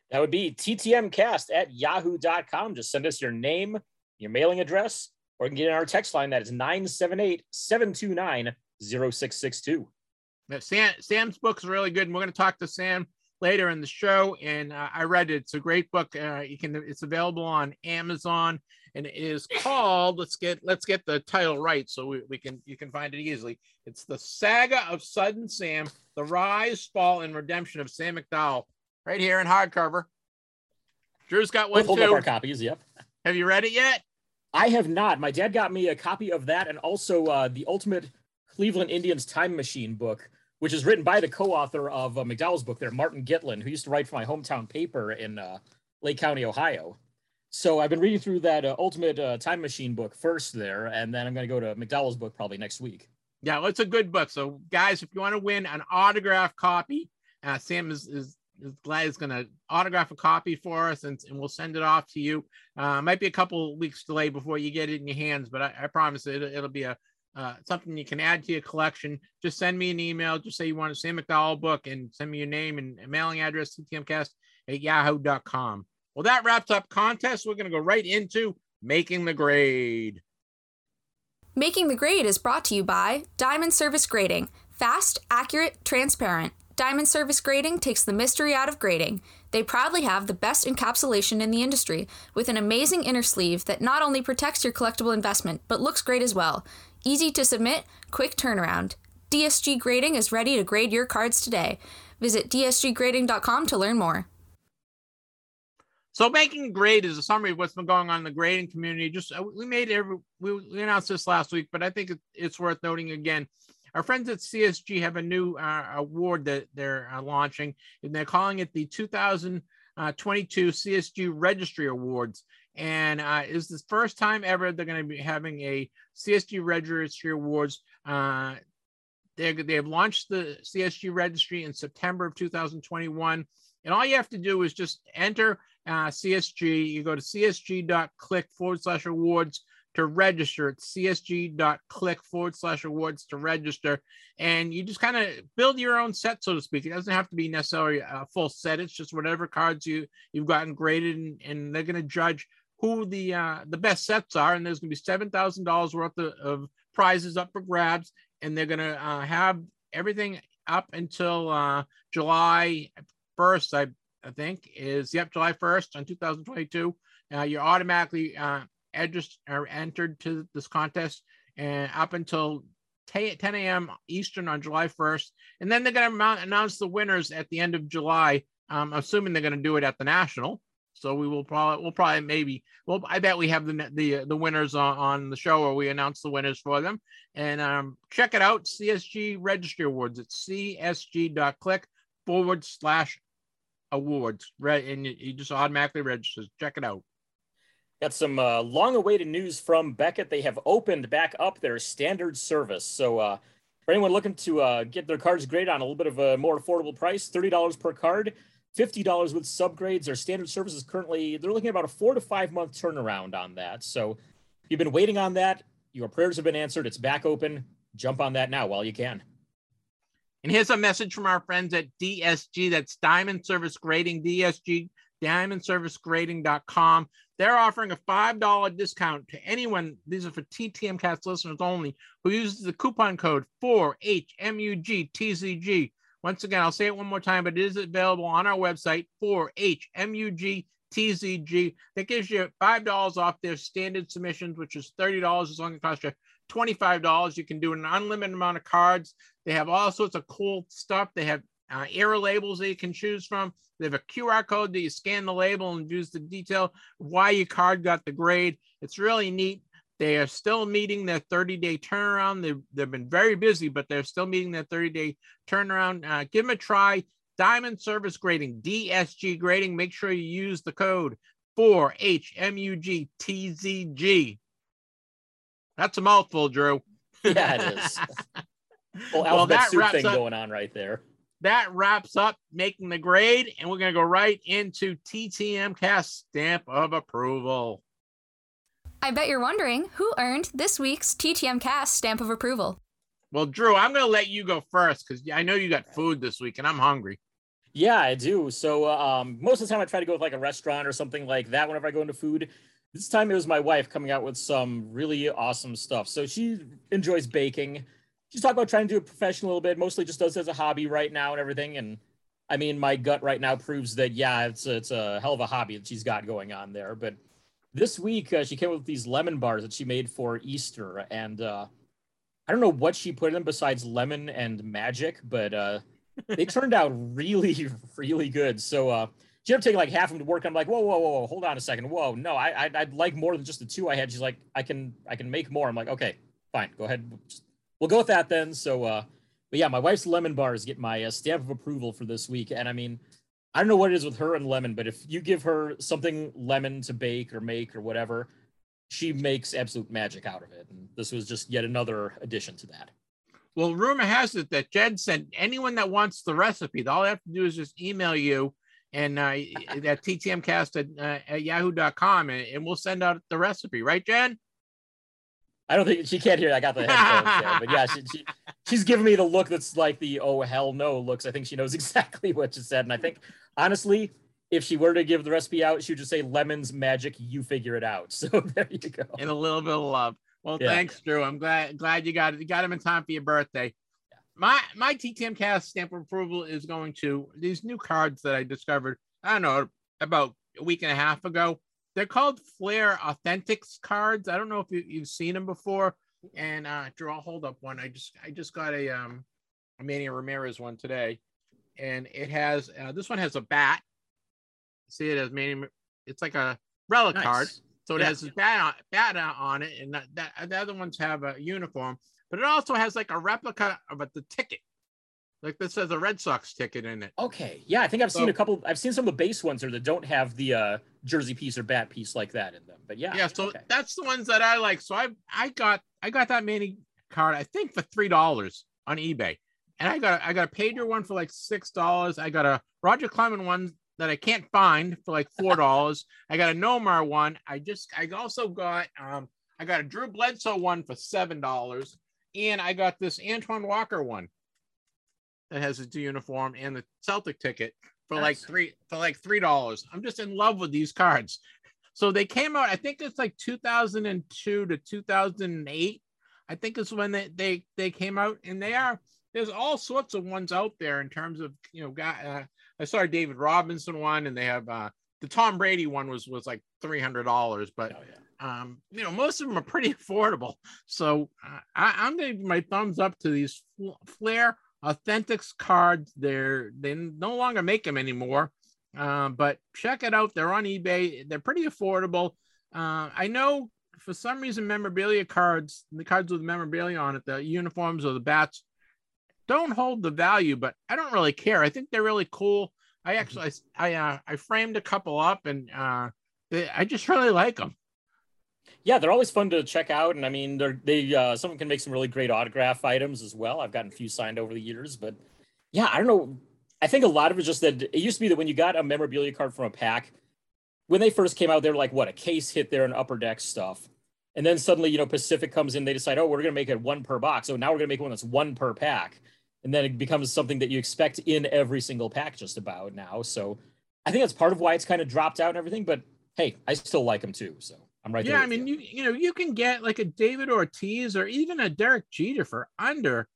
That would be ttmcast at yahoo.com. Just send us your name, your mailing address, or you can get in our text line that is 978 729 0662. Sam, Sam's book is really good, and we're going to talk to Sam later in the show. And uh, I read it; it's a great book. Uh, you can, it's available on Amazon and it is called let's get let's get the title right so we, we can you can find it easily it's the saga of sudden sam the rise fall and redemption of sam mcdowell right here in hardcover drew's got one we'll hold too. up our copies yep have you read it yet i have not my dad got me a copy of that and also uh, the ultimate cleveland indians time machine book which is written by the co-author of uh, mcdowell's book there martin gitlin who used to write for my hometown paper in uh, lake county ohio so I've been reading through that uh, Ultimate uh, Time Machine book first there, and then I'm going to go to McDowell's book probably next week. Yeah, well, it's a good book. So guys, if you want to win an autograph copy, uh, Sam is, is is glad is going to autograph a copy for us, and, and we'll send it off to you. Uh, might be a couple weeks delay before you get it in your hands, but I, I promise it, it'll be a uh, something you can add to your collection. Just send me an email. Just say you want a Sam McDowell book, and send me your name and mailing address to tmcast at yahoo.com. Well, that wraps up contest. We're going to go right into making the grade. Making the grade is brought to you by Diamond Service Grading. Fast, accurate, transparent. Diamond Service Grading takes the mystery out of grading. They proudly have the best encapsulation in the industry, with an amazing inner sleeve that not only protects your collectible investment, but looks great as well. Easy to submit, quick turnaround. DSG Grading is ready to grade your cards today. Visit dsggrading.com to learn more. So making a grade is a summary of what's been going on in the grading community. Just uh, we made every we, announced this last week, but I think it's worth noting again. Our friends at CSG have a new uh, award that they're uh, launching, and they're calling it the 2022 CSG Registry Awards. And uh, is the first time ever they're going to be having a CSG Registry Awards. Uh, they they have launched the CSG Registry in September of 2021, and all you have to do is just enter uh, CSG. You go to csg.click forward slash awards to register. It's csg.click forward slash awards to register. And you just kind of build your own set, so to speak. It doesn't have to be necessarily a full set. It's just whatever cards you, you've gotten graded, and, and they're going to judge who the uh, the best sets are. And there's going to be $7,000 worth of, of, prizes up for grabs. And they're going to uh, have everything up until uh, July 1st, I, I think, is yep, July 1st on 2022. Uh, you're automatically uh, are entered to this contest and up until 10 a.m. Eastern on July 1st. And then they're going to announce the winners at the end of July. I'm assuming they're going to do it at the National. So we will probably, we'll probably maybe, well, I bet we have the the the winners on, on the show, or we announce the winners for them. And um, check it out, CSG Register Awards. It's csg.click forward slash awards, right? And you, you just automatically register. Check it out. Got some uh, long-awaited news from Beckett. They have opened back up their standard service. So uh, for anyone looking to uh, get their cards graded on a little bit of a more affordable price, thirty dollars per card. $50 with subgrades. Our standard service is currently, they're looking at about a four to five month turnaround on that. So you've been waiting on that. Your prayers have been answered. It's back open. Jump on that now while you can. And here's a message from our friends at DSG. That's Diamond Service Grading, DSG, diamondservicegrading.com. They're offering a $5 discount to anyone, these are for TTMcast listeners only, who uses the coupon code 4HMUGTZG once again, I'll say it one more time, but it is available on our website for HMUG That gives you $5 off their standard submissions, which is $30 as long as it costs you $25. You can do an unlimited amount of cards. They have all sorts of cool stuff. They have uh, error labels that you can choose from. They have a QR code that you scan the label and use the detail why your card got the grade. It's really neat. They are still meeting their 30 day turnaround. They've, they've been very busy, but they're still meeting their 30 day turnaround. Uh, give them a try. Diamond Service Grading, DSG Grading. Make sure you use the code 4HMUGTZG. That's a mouthful, Drew. Yeah, it is. well, well that soup thing up, going on right there. That wraps up making the grade, and we're going to go right into TTM Cast stamp of approval. I bet you're wondering who earned this week's TTM Cast stamp of approval. Well, Drew, I'm going to let you go first because I know you got food this week and I'm hungry. Yeah, I do. So um, most of the time I try to go with like a restaurant or something like that whenever I go into food. This time it was my wife coming out with some really awesome stuff. So she enjoys baking. She's talking about trying to do it professional a little bit, mostly just does it as a hobby right now and everything. And I mean, my gut right now proves that, yeah, it's, it's a hell of a hobby that she's got going on there. But this week uh, she came up with these lemon bars that she made for Easter, and uh, I don't know what she put in them besides lemon and magic, but uh, they turned out really, really good. So uh, she ended up taking like half of them to work. I'm like, whoa, whoa, whoa, whoa, hold on a second. Whoa, no, I, I'd, I'd like more than just the two I had. She's like, I can, I can make more. I'm like, okay, fine, go ahead. We'll go with that then. So, uh, but yeah, my wife's lemon bars get my uh, stamp of approval for this week, and I mean I don't know what it is with her and lemon, but if you give her something lemon to bake or make or whatever, she makes absolute magic out of it. And this was just yet another addition to that. Well, rumor has it that Jed sent anyone that wants the recipe, all they have to do is just email you and uh, at ttmcast at, uh, at yahoo.com and, and we'll send out the recipe, right, Jen? I don't think she can't hear. I got the headphones there, but yeah, she, she, she's giving me the look that's like the oh hell no looks. I think she knows exactly what she said, and I think honestly, if she were to give the recipe out, she would just say lemons magic. You figure it out. So there you go. And a little bit of love. Well, yeah. thanks, Drew. I'm glad glad you got it. You got him in time for your birthday. Yeah. My my TTM cast stamp of approval is going to these new cards that I discovered. I don't know about a week and a half ago they're called Flair Authentics cards. I don't know if you, you've seen them before. And uh, Drew, I'll hold up one. I just I just got a um a Manny Ramirez one today, and it has uh, this one has a bat. See it as Manny. It's like a relic nice. card, so it yeah. has a bat on, bat on it, and that, that the other ones have a uniform. But it also has like a replica of a, the ticket like this has a Red Sox ticket in it. Okay. Yeah, I think I've so, seen a couple. I've seen some of the base ones there that don't have the uh, jersey piece or bat piece like that in them. But yeah. Yeah. So okay. that's the ones that I like. So I I got I got that mini card I think for three dollars on eBay, and I got I got a Pedro one for like six dollars. I got a Roger Clemens one that I can't find for like four dollars. I got a Nomar one. I just I also got um I got a Drew Bledsoe one for seven dollars, and I got this Antoine Walker one that has its uniform and the Celtic ticket for That's... like three for like three dollars. I'm just in love with these cards. So they came out. I think it's like 2002 to 2008. I think it's when they they they came out, and they are there's all sorts of ones out there in terms of you know, guy. Uh, I saw a David Robinson one, and they have uh, the Tom Brady one was was like three hundred dollars, but. Oh, yeah. Um, you know, most of them are pretty affordable. So uh, I, am gonna my thumbs up to these Fleer Authentics cards. They're they no longer make them anymore, uh, but check it out. They're on eBay. They're pretty affordable. Uh, I know for some reason memorabilia cards, the cards with memorabilia on it, the uniforms or the bats, don't hold the value. But I don't really care. I think they're really cool. I mm-hmm. actually I I, uh, I framed a couple up and uh, they, I just really like them. Yeah, they're always fun to check out, and I mean, they're they uh, someone can make some really great autograph items as well. I've gotten a few signed over the years, but yeah, I don't know. I think a lot of it just that it used to be that when you got a memorabilia card from a pack, when they first came out, they were like, what, a case hit there and upper deck stuff. And then suddenly, you know, Pacific comes in, they decide, oh, we're going to make it one per box. So now we're going to make one that's one per pack. And then it becomes something that you expect in every single pack just about now. So I think that's part of why it's kind of dropped out and everything. But hey, I still like them too. So I'm right yeah, I mean, you. you you know, you can get like a David Ortiz or even a Derek Jeter for under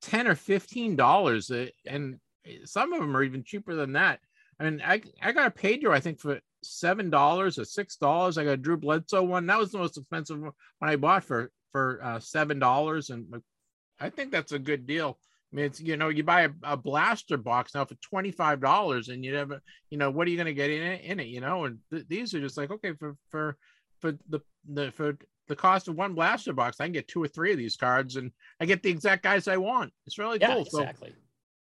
ten or fifteen dollars, uh, and some of them are even cheaper than that. I mean, I I got a Pedro, I think, for seven dollars or six dollars. I got a Drew Bledsoe one. That was the most expensive one I bought for for uh, seven dollars, and I think that's a good deal. I mean, it's you know, you buy a, a blaster box now for twenty five dollars, and you never, you know, what are you going to get in it? In it, you know, and th- these are just like okay for for for the the for the cost of one blaster box, I can get two or three of these cards, and I get the exact guys I want. It's really yeah, cool. Exactly. So,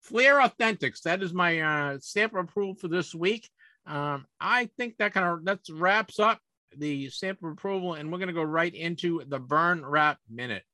Fleer Authentics. That is my uh, stamp approval for this week. Um, I think that kind of that wraps up the stamp approval, and we're going to go right into the Vern Rapp minute.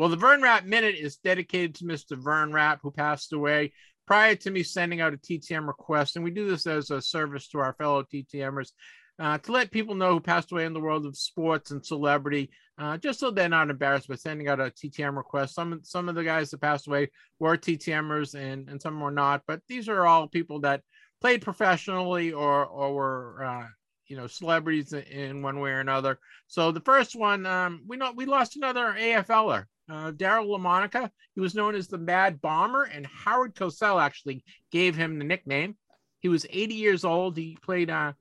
Well, the Vern Rapp Minute is dedicated to Mr. Vern Rapp, who passed away prior to me sending out a TTM request. And we do this as a service to our fellow TTMers uh, to let people know who passed away in the world of sports and celebrity, uh, just so they're not embarrassed by sending out a TTM request. Some some of the guys that passed away were TTMers and, and some were not, but these are all people that played professionally or, or were uh, you know celebrities in one way or another. So the first one, um, we know we lost another AFLer, uh, Daryle Lamonica. He was known as the Mad Bomber, and Howard Cosell actually gave him the nickname. He was 80 years old. He played uh,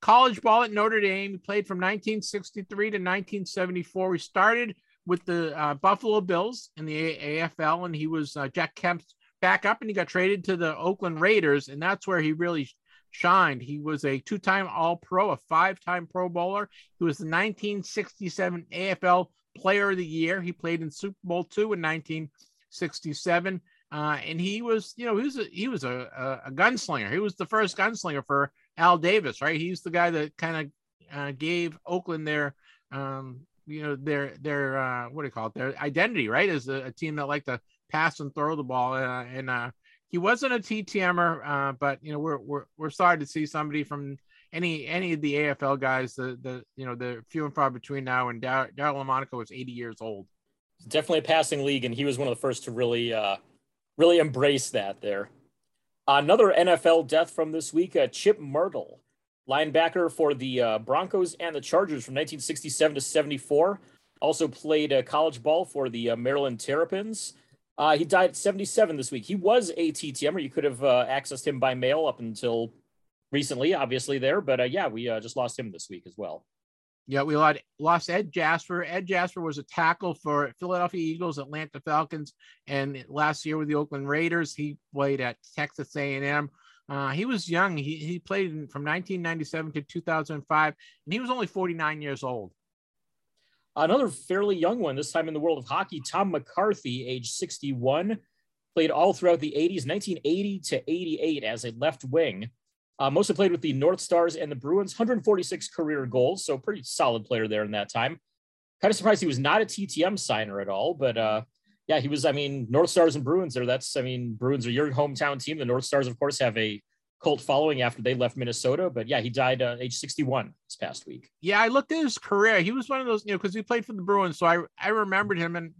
college ball at Notre Dame. He played from 1963 to 1974. He started with the uh, Buffalo Bills in the AFL, and he was uh, Jack Kemp's backup, and he got traded to the Oakland Raiders, and that's where he really shined. He was a two-time All-Pro, a five-time Pro Bowler. He was the 1967 AFL Player of the Year. He played in Super Bowl two in 1967, uh, and he was, you know, he was a, he was a, a, gunslinger. He was the first gunslinger for Al Davis, right? He's the guy that kind of uh, gave Oakland their, um, you know, their their uh, what do you call it? Their identity, right? As a, a team that liked to pass and throw the ball, uh, and uh, he wasn't a TTMer, uh, but you know, we're we're we're sorry to see somebody from any any of the AFL guys, the the you know the few and far between now. And Daryle Lamonica was 80 years old. Definitely a passing league, and he was one of the first to really uh, really embrace that. There, another NFL death from this week: uh, Chip Myrtle, linebacker for the uh, Broncos and the Chargers from 1967 to 74. Also played uh, college ball for the uh, Maryland Terrapins. Uh, he died at 77 this week. He was a TTMer. You could have uh, accessed him by mail up until recently, obviously there, but uh, yeah, we uh, just lost him this week as well. Yeah, we lost Ed Jasper. Ed Jasper was a tackle for Philadelphia Eagles, Atlanta Falcons, and last year with the Oakland Raiders, he played at Texas A&M. Uh, he was young. He, he played from 1997 to 2005, and he was only 49 years old. Another fairly young one, this time in the world of hockey, Tom McCarthy, age 61, played all throughout the 80s, 1980 to 88 as a left wing. Uh, mostly played with the North Stars and the Bruins, 146 career goals, so pretty solid player there in that time. Kind of surprised he was not a TTM signer at all, but uh, yeah, he was. I mean, North Stars and Bruins are that's. I mean, Bruins are your hometown team. The North Stars, of course, have a cult following after they left Minnesota. But yeah, he died uh, age 61 this past week. Yeah, I looked at his career. He was one of those, you know, because he played for the Bruins, so I I remembered him, and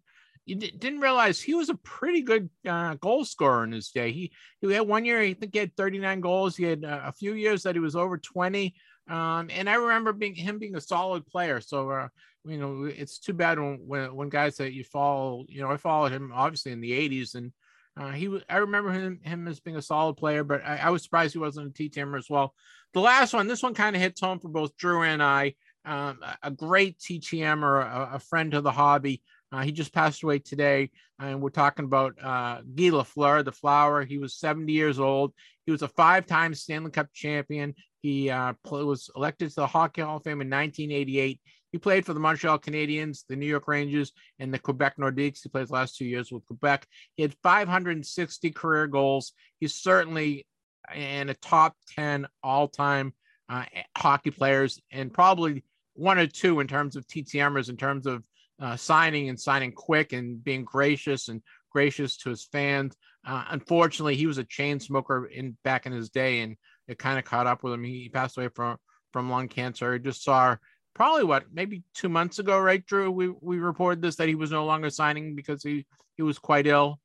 you d- didn't realize he was a pretty good uh, goal scorer in his day. He he had one year, I think he had 39 goals. He had uh, a few years that he was over 20. Um, and I remember being him being a solid player. So uh, you know, it's too bad when, when when guys that you follow, you know, I followed him obviously in the 80s and uh, he I remember him, him as being a solid player, but I, I was surprised he wasn't a TTMer as well. The last one, this one kind of hits home for both Drew and I. Um, a great TTM or a, a, friend of the hobby. Uh, he just passed away today, and we're talking about uh, Guy Lafleur, the flower. He was 70 years old. He was a five-time Stanley Cup champion. He uh, was elected to the Hockey Hall of Fame in 1988. He played for the Montreal Canadiens, the New York Rangers, and the Quebec Nordiques. He played the last two years with Quebec. He had 560 career goals. He's certainly in a top 10 all time uh, hockey players and probably one or two in terms of TTMers, in terms of uh, signing and signing quick and being gracious and gracious to his fans. Uh, unfortunately, he was a chain smoker in back in his day, and it kind of caught up with him. He passed away from from lung cancer. I just saw probably what maybe two months ago, right, Drew? We we reported this that he was no longer signing because he he was quite ill.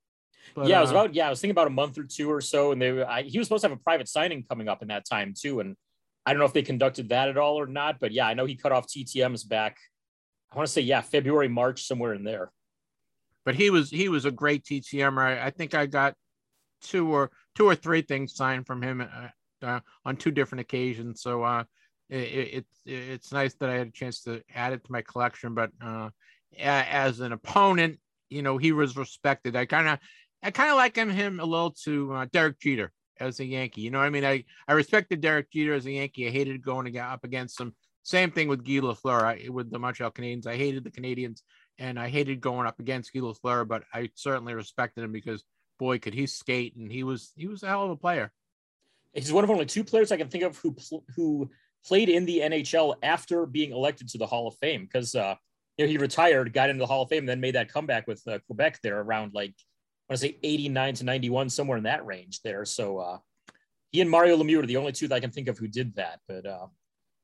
But, yeah, it was uh, about yeah, I was thinking about a month or two or so, and they I, he was supposed to have a private signing coming up in that time too, and I don't know if they conducted that at all or not, but yeah, I know he cut off TTM's back. I want to say yeah, February March somewhere in there. But he was he was a great TTM. I, I think I got two or two or three things signed from him uh, uh, on two different occasions. So uh, it, it's nice that I had a chance to add it to my collection. But uh, as an opponent, you know, he was respected. I kind of, I kind of like him, him a little to uh, Derek Jeter as a Yankee. You know, what I mean, I I respected Derek Jeter as a Yankee. I hated going up against him. Same thing with Guy Lafleur I, with the Montreal Canadiens. I hated the Canadiens, and I hated going up against Guy Lafleur, but I certainly respected him because boy, could he skate, and he was he was a hell of a player. He's one of only two players I can think of who who played in the NHL after being elected to the Hall of Fame because uh, you know he retired, got into the Hall of Fame, and then made that comeback with uh, Quebec there around like I want to say 89 to 91, somewhere in that range there. So uh, he and Mario Lemieux are the only two that I can think of who did that. But uh,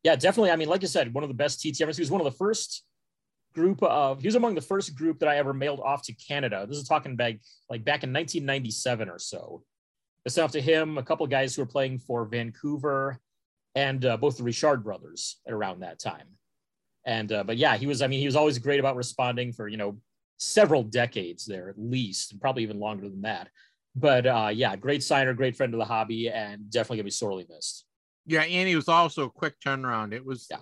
yeah, definitely. I mean, like I said, one of the best TTMers. He was one of the first group of he was among the first group that I ever mailed off to Canada. This is talking back like back in 1997 or so. I sent off to him a couple of guys who were playing for Vancouver and uh, both the Richard brothers around that time. And uh, but yeah, he was. I mean, he was always great about responding for you know several decades there at least, and probably even longer than that. But uh, yeah, great signer, great friend of the hobby, and definitely gonna be sorely missed. Yeah, and he was also a quick turnaround. It was. Yeah.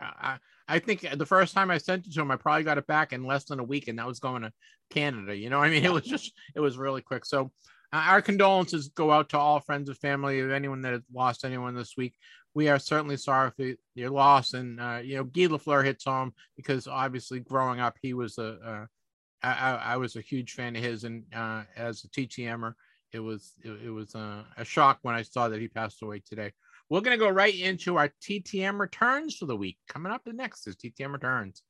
I, I think the first time I sent it to him, I probably got it back in less than a week, and that was going to Canada. You know, I mean, it was just it was really quick. So uh, our condolences go out to all friends and family of anyone that has lost anyone this week we are certainly sorry for your loss. And uh, you know, Guy Lafleur hits home because obviously growing up, he was a, a I, I was a huge fan of his, and uh, as a TTMer, it was it, it was uh, a shock when I saw that he passed away today. We're gonna go right into our TTM returns for the week. Coming up the next is TTM returns.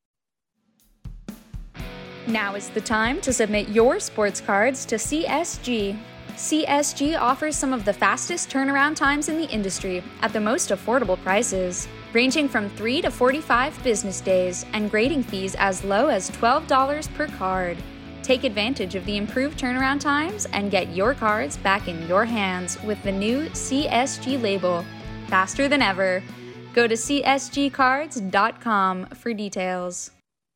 Now is the time to submit your sports cards to CSG. CSG offers some of the fastest turnaround times in the industry at the most affordable prices, ranging from 3 to 45 business days and grading fees as low as $12 per card. Take advantage of the improved turnaround times and get your cards back in your hands with the new CSG label. Faster than ever. Go to csgcards.com for details.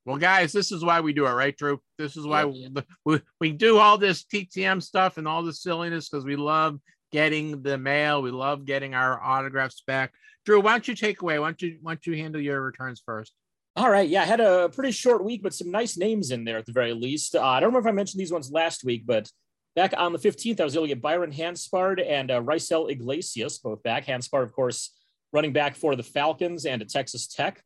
Well, guys, this is why we do it, right, Drew? This is why we, we, we do all this TTM stuff and all the silliness because we love getting the mail. We love getting our autographs back. Drew, why don't you take away? Why don't you why don't you handle your returns first? All right. Yeah, I had a pretty short week, but some nice names in there at the very least. Uh, I don't remember if I mentioned these ones last week, but back on the 15th, I was able to get Byron Hanspard and uh, Raisel Iglesias both back. Hanspard, of course, running back for the Falcons and a Texas Tech.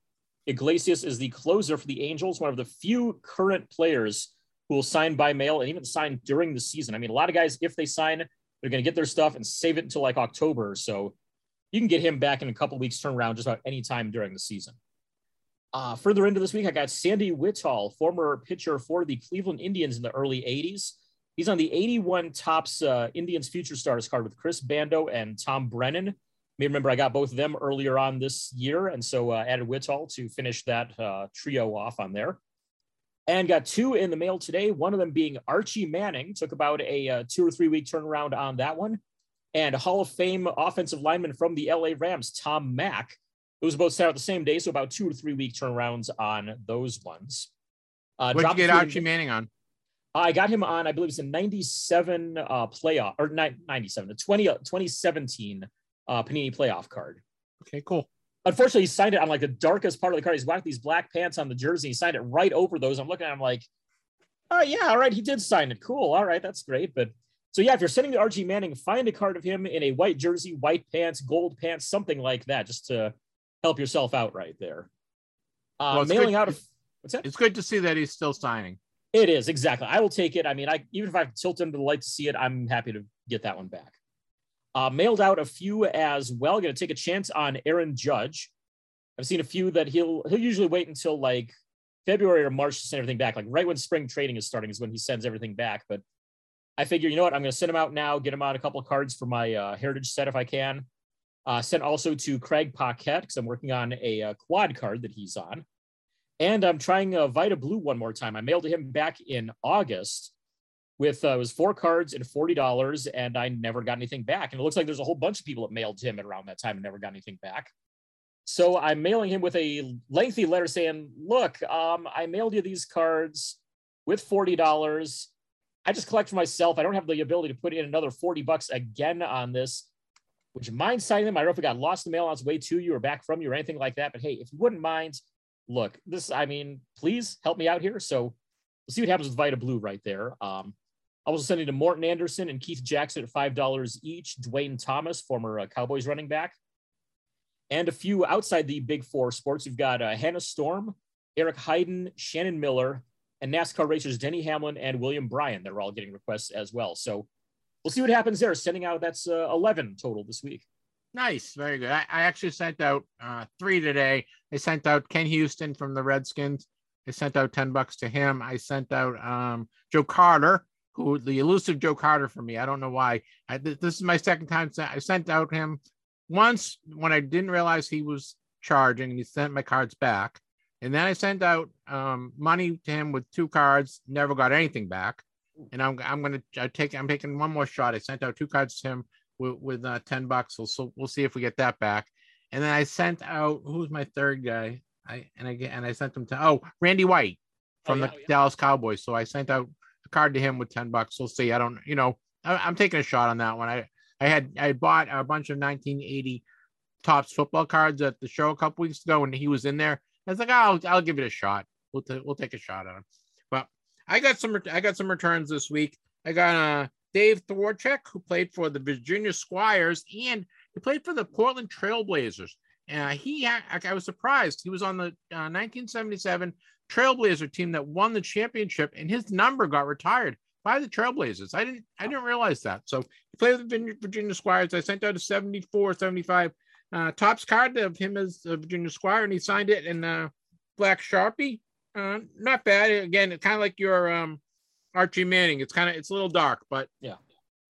Iglesias is the closer for the Angels, one of the few current players who will sign by mail and even sign during the season. I mean, a lot of guys, if they sign, they're going to get their stuff and save it until like October. So you can get him back in a couple weeks turnaround just about any time during the season. Uh, further into this week, I got Sandy Wihtol, former pitcher for the Cleveland Indians in the early 80s. He's on the 81 Topps uh, Indians Future Stars card with Chris Bando and Tom Brennan. May remember I got both of them earlier on this year, and so uh, added Wihtol to finish that uh, trio off on there. And got two in the mail today. One of them being Archie Manning. Took about a uh, two or three week turnaround on that one. And Hall of Fame offensive lineman from the LA Rams, Tom Mack. It was both set out the same day, so about two or three week turnarounds on those ones. Uh, What'd you get Archie Manning on? I got him on, I believe it's a 97 uh, playoff or 97, a 20, uh, 2017 uh, Panini playoff card. Okay, cool. Unfortunately, he signed it on like the darkest part of the card. He's got these black pants on the jersey. He signed it right over those. I'm looking at him like, oh, yeah, all right. He did sign it. Cool. All right. That's great. But so, yeah, if you're sending to Archie Manning, find a card of him in a white jersey, white pants, gold pants, something like that, just to help yourself out right there. Uh, well, mailing good. out of what's that? It's good to see that he's still signing. It is exactly. I will take it. I mean, I even if I tilt him to the light to see it, I'm happy to get that one back. Uh, mailed out a few as well. Going to take a chance on Aaron Judge. I've seen a few that he'll he'll usually wait until like February or March to send everything back. Like right when spring trading is starting is when he sends everything back. But I figure, you know what? I'm going to send him out now. Get him out a couple cards for my uh, heritage set if I can. Uh, sent also to Craig Paquette because I'm working on a, a, uh, quad card that he's on. And I'm trying a Vida Blue one more time. I mailed him back in August with uh, it was four cards and forty dollars, and I never got anything back. And it looks like there's a whole bunch of people that mailed him around that time and never got anything back. So I'm mailing him with a lengthy letter saying, "Look, um, I mailed you these cards with forty dollars. I just collect for myself. I don't have the ability to put in another forty bucks again on this. Would you mind signing them? I don't know if it got lost in the mail on its way to you or back from you or anything like that. But hey, if you wouldn't mind, look, this, I mean, please help me out here. So we'll see what happens with Vida Blue right there. Um, I was sending to Morten Andersen and Keith Jackson at $5 each, Duane Thomas, former uh, Cowboys running back, and a few outside the big four sports. You've got uh, Hannah Storm, Eric Heiden, Shannon Miller, and NASCAR racers Denny Hamlin and William Byron. They're all getting requests as well. So we'll see what happens there. Sending out that's uh, 11 total this week. Nice, very good. I, I actually sent out uh, three today. I sent out Ken Houston from the Redskins. I sent out 10 bucks to him. I sent out um, Joe Carter, who the elusive Joe Carter for me. I don't know why. I, this is my second time. I sent out him once when I didn't realize he was charging and he sent my cards back. And then I sent out um, money to him with two cards, never got anything back. And I'm, I'm going to take, I'm taking one more shot. I sent out two cards to him with, with uh, 10 bucks. So, so we'll see if we get that back. And then I sent out who's my third guy? I and I and I sent him to oh Randy White from oh, yeah, the yeah. Dallas Cowboys. So I sent out a card to him with 10 bucks. We'll see. I don't, you know, I, am taking a shot on that one. I I had I bought a bunch of 1980 Topps football cards at the show a couple weeks ago, and he was in there. I was like, oh, I'll I'll give it a shot. We'll t- we'll take a shot on him. But I got some I got some returns this week. I got uh Dave Twardzik, who played for the Virginia Squires, and he played for the Portland Trailblazers. Uh, he, I, was surprised. He was on the uh, 1977 Trailblazer team that won the championship, and his number got retired by the Trailblazers. I didn't, I didn't realize that. So he played with the Virginia Squires. I sent out a 74, 75 uh, Topps card of him as a Virginia Squire, and he signed it in uh, black Sharpie. Uh, not bad. Again, kind of like your um, Archie Manning. It's kind of, it's a little dark, but yeah,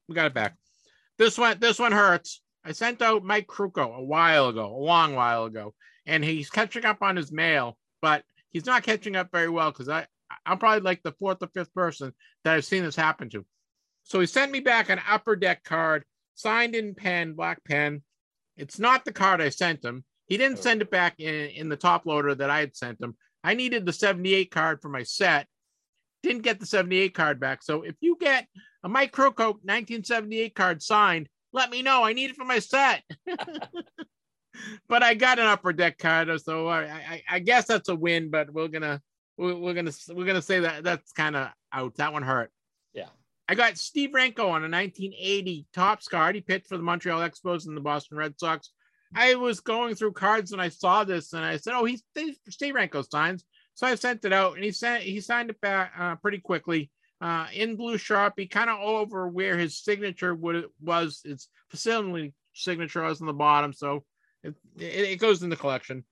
we got it back. This one, this one hurts. I sent out Mike Krukow a while ago, a long while ago, and he's catching up on his mail, but he's not catching up very well because I I'm probably like the fourth or fifth person that I've seen this happen to. So he sent me back an upper deck card, signed in pen, black pen. It's not the card I sent him. He didn't oh. send it back in, in the top loader that I had sent him. I needed the 78 card for my set. Didn't get the 78 card back. So if you get a Mike Krukow 1978 card signed, let me know. I need it for my set. but I got an upper deck card, so I, I, I guess that's a win. But we're gonna we're, we're gonna we're gonna say that that's kind of out. That one hurt. Yeah. I got Steve Renko on a 1980 Topps card. He pitched for the Montreal Expos and the Boston Red Sox. I was going through cards and I saw this and I said, "Oh, he's Steve Renko signs." So I sent it out and he sent he signed it back uh, pretty quickly uh, in blue sharpie, kind of over where his signature would was. It's facility signature was on the bottom, so it, it, it goes in the collection.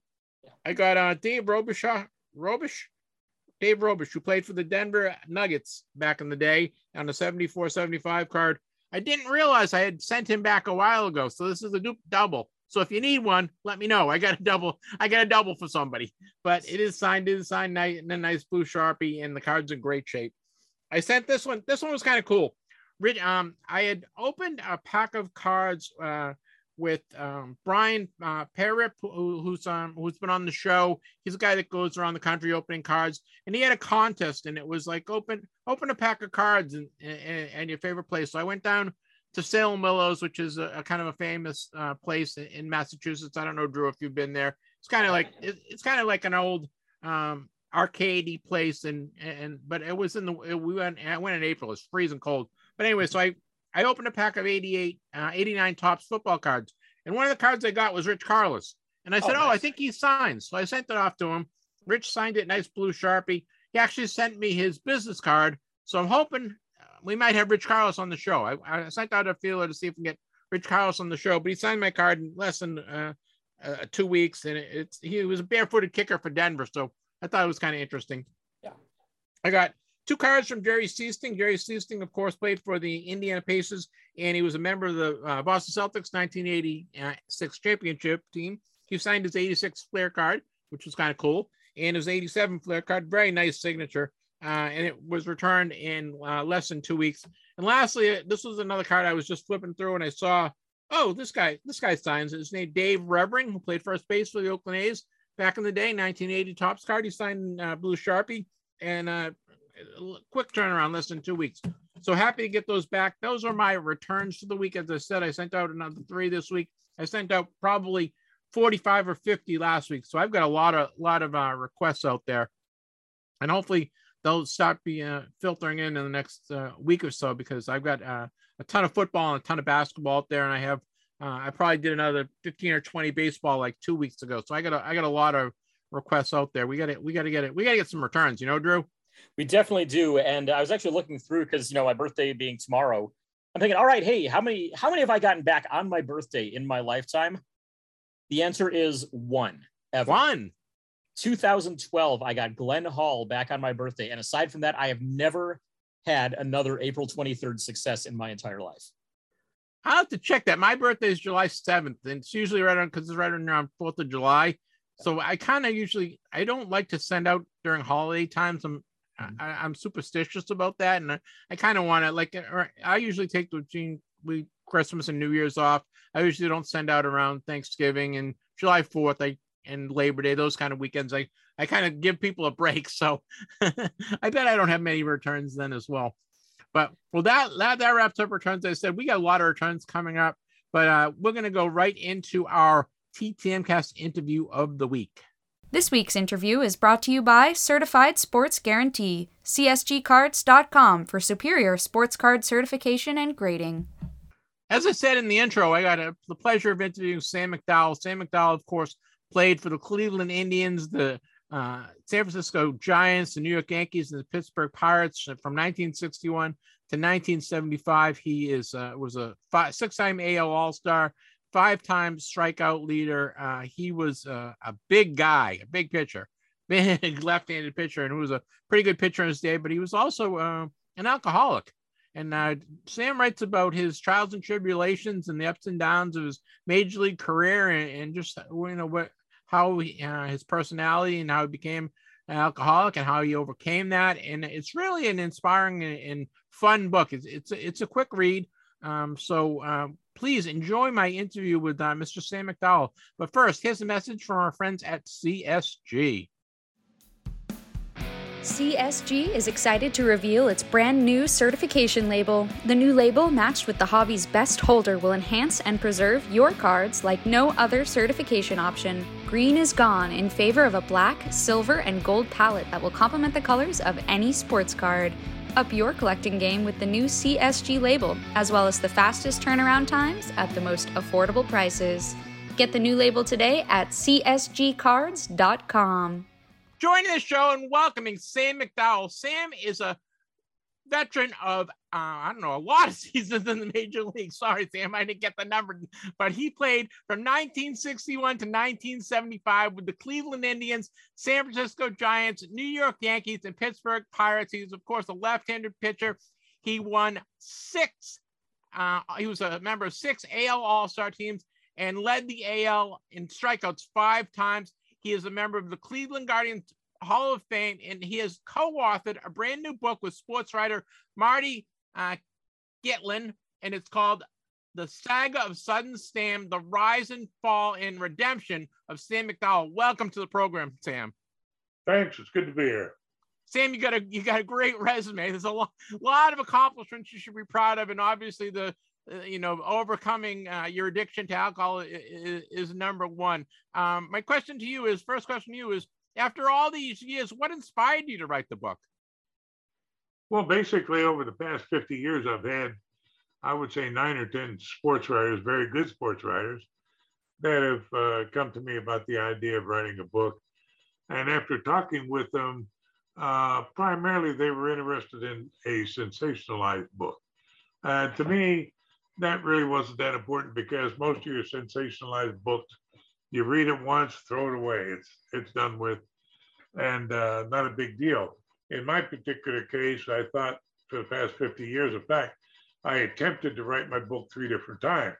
I got uh, Dave Robichaud, Robisch, Dave Robisch, who played for the Denver Nuggets back in the day on the 74 75 card. I didn't realize I had sent him back a while ago. So this is a dupe double. So if you need one, let me know. I got a double. I got a double for somebody. But it is signed. Signed nice in a nice blue sharpie, and the card's in great shape. I sent this one. This one was kind of cool. Um, I had opened a pack of cards uh, with um, Brian uh, who, who's um, who's been on the show. He's a guy that goes around the country opening cards, and he had a contest, and it was like open open a pack of cards and and, and your favorite place. So I went down to Salem Willows, which is a, a kind of a famous uh, place in, in, Massachusetts. I don't know, Drew, if you've been there. It's kind of like it, it's kind of like an old um, arcadey place, and and but it was in the we went I went in April. It's freezing cold, but anyway, so I I opened a pack of 88, uh, 89 Topps football cards, and one of the cards I got was Rich Karlis, and I said, oh, nice. oh, I think he signed, so I sent it off to him. Rich signed it, nice blue sharpie. He actually sent me his business card, so I'm hoping we might have Rich Karlis on the show. I, I sent out a feeler to see if we can get Rich Karlis on the show, but he signed my card in less than uh, uh, two weeks, and it, it's he was a barefooted kicker for Denver, so I thought it was kind of interesting. Yeah, I got two cards from Jerry Sichting. Jerry Sichting, of course, played for the Indiana Pacers, and he was a member of the uh, Boston Celtics 1986 championship team. He signed his 86 Fleer card, which was kind of cool, and his 87 Fleer card, very nice signature uh, and it was returned in uh, less than two weeks. And lastly, this was another card I was just flipping through, and I saw, oh, this guy, this guy signs. His name Dave Revering, who played first base for the Oakland A's back in the day, 1980 Topps card. He signed uh, blue sharpie, and uh, quick turnaround, less than two weeks. So happy to get those back. Those are my returns for the week. As I said, I sent out another three this week. I sent out probably 45 or 50 last week. So I've got a lot of lot of uh, requests out there, and hopefully they'll start be uh, filtering in in the next uh, week or so because I've got uh, a ton of football and a ton of basketball out there, and I have uh, I probably did another fifteen or twenty baseball like two weeks ago. So I got a, I got a lot of requests out there. We got it. We got to get it. We got to get some returns. You know, Drew. We definitely do. And I was actually looking through because you know my birthday being tomorrow. I'm thinking, all right, hey, how many how many have I gotten back on my birthday in my lifetime? The answer is one. Ever. One. 2012, I got Glenn Hall back on my birthday. And aside from that, I have never had another April 23rd success in my entire life. i have to check that. My birthday is July 7th, and it's usually right on because it's right around 4th of July. So I kind of usually I don't like to send out during holiday times. I'm mm-hmm. I, am superstitious about that, and I, I kind of want to like. I usually take the Gene we Christmas and New Year's off. I usually don't send out around Thanksgiving and July 4th. I and Labor Day, those kind of weekends, I I kind of give people a break. So I bet I don't have many returns then as well. But well, that that that wraps up returns. I said we got a lot of returns coming up, but uh, we're gonna go right into our TTMcast interview of the week. This week's interview is brought to you by Certified Sports Guarantee, CSGcards.com for superior sports card certification and grading. As I said in the intro, I got a, the pleasure of interviewing Sam McDowell. Sam McDowell, of course, played for the Cleveland Indians, the uh, San Francisco Giants, the New York Yankees, and the Pittsburgh Pirates from 1961 to 1975. He is uh, was a five, six-time AL All-Star, five-time strikeout leader. Uh, he was uh, a big guy, a big pitcher, big left-handed pitcher, and who was a pretty good pitcher in his day. But he was also uh, an alcoholic. And uh, Sam writes about his trials and tribulations and the ups and downs of his major league career, and, and just you know what how he, uh, his personality and how he became an alcoholic and how he overcame that. And it's really an inspiring and, and fun book. It's it's it's a quick read. Um, so um, please enjoy my interview with uh, Mr. Sam McDowell. But first, here's a message from our friends at CSG. CSG is excited to reveal its brand new certification label. The new label, matched with the hobby's best holder, will enhance and preserve your cards like no other certification option. Green is gone in favor of a black, silver, and gold palette that will complement the colors of any sports card. Up your collecting game with the new CSG label, as well as the fastest turnaround times at the most affordable prices. Get the new label today at csgcards.com. Joining the show and welcoming Sam McDowell. Sam is a veteran of I don't know, a lot of seasons in the major league. Sorry, Sam, I didn't get the number, but he played from 1961 to 1975 with the Cleveland Indians, San Francisco Giants, New York Yankees, and Pittsburgh Pirates. He was, of course, a left handed pitcher. He won six, uh, he was a member of six AL All Star teams and led the AL in strikeouts five times. He is a member of the Cleveland Guardians Hall of Fame, and he has co-authored a brand new book with sports writer Marty uh, Gitlin, and it's called "The Saga of Sudden Sam: The Rise and Fall and Redemption of Sam McDowell." Welcome to the program, Sam. Thanks. It's good to be here. Sam, you got a you got a great resume. There's a lot, lot of accomplishments you should be proud of, and obviously the uh, you know overcoming uh, your addiction to alcohol is, is number one. Um, my question to you is first question to you is after all these years, what inspired you to write the book? Well, basically, over the past 50 years, I've had, I would say, nine or 10 sports writers, very good sports writers, that have uh, come to me about the idea of writing a book. And after talking with them, uh, primarily they were interested in a sensationalized book. Uh, to me, that really wasn't that important because most of your sensationalized books you read it once, throw it away. It's it's done with, and uh, not a big deal. In my particular case, I thought for the past 50 years, in fact, I attempted to write my book three different times,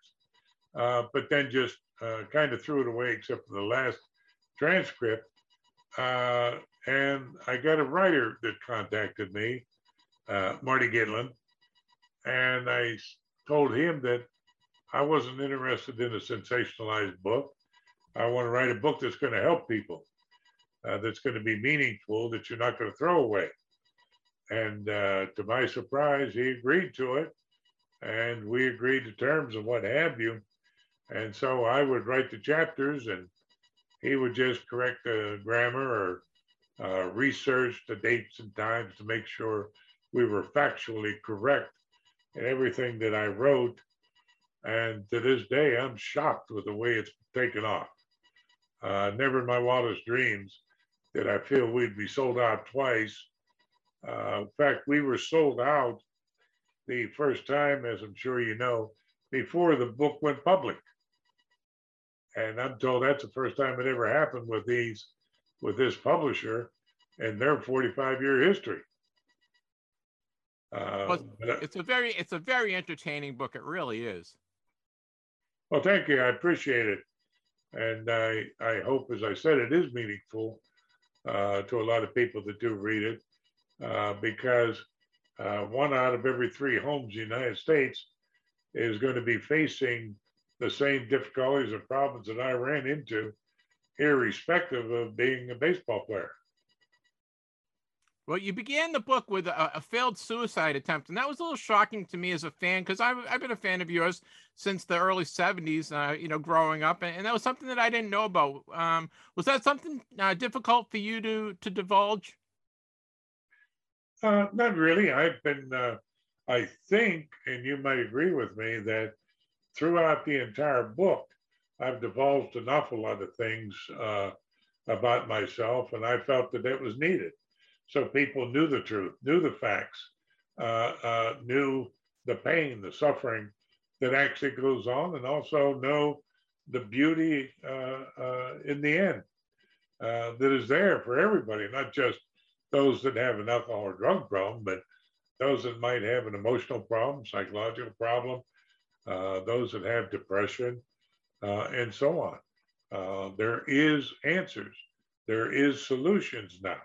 uh, but then just uh, kind of threw it away, except for the last transcript. Uh, and I got a writer that contacted me, uh, Marty Gitlin, and I told him that I wasn't interested in a sensationalized book. I want to write a book that's going to help people, uh, that's going to be meaningful, that you're not going to throw away. And uh, to my surprise, he agreed to it. And we agreed to terms and what have you. And so I would write the chapters and he would just correct the grammar or uh, research the dates and times to make sure we were factually correct in everything that I wrote. And to this day, I'm shocked with the way it's taken off. Uh, never in my wildest dreams did I feel we'd be sold out twice. Uh, in fact, we were sold out the first time, as I'm sure you know, before the book went public. And I'm told that's the first time it ever happened with these, with this publisher and their 45 year history. Uh, it's a very, it's a very entertaining book. It really is. Well, thank you. I appreciate it. And I, I hope, as I said, it is meaningful uh, to a lot of people that do read it uh, because uh, one out of every three homes in the United States is going to be facing the same difficulties and problems that I ran into, irrespective of being a baseball player. Well, you began the book with a, a, failed suicide attempt, and that was a little shocking to me as a fan because I've, I've been a fan of yours since the early '70s. Uh, you know, growing up, and, and, that was something that I didn't know about. Um, was that something uh, difficult for you to to divulge? Uh, not really. I've been, uh, I think, and you might agree with me that throughout the entire book, I've divulged an awful lot of things uh, about myself, and I felt that it was needed so people knew the truth, knew the facts, uh, uh, knew the pain, the suffering that actually goes on, and also know the beauty uh, uh in the end uh, that is there for everybody, not just those that have an alcohol or drug problem, but those that might have an emotional problem, psychological problem, uh, those that have depression, and so on. there is answers. There is solutions now.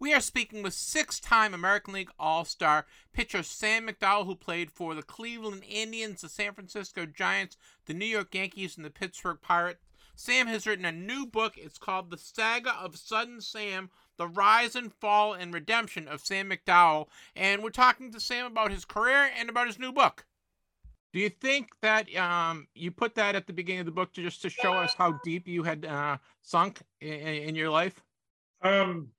We are speaking with six time American League All Star pitcher Sam McDowell, who played for the Cleveland Indians, the San Francisco Giants, the New York Yankees, and the Pittsburgh Pirates. Sam has written a new book. It's called The Saga of Sudden Sam The Rise and Fall and Redemption of Sam McDowell. And we're talking to Sam about his career and about his new book. Do you think that um, you put that at the beginning of the book to just to show us how deep you had uh, sunk in, in your life? Um,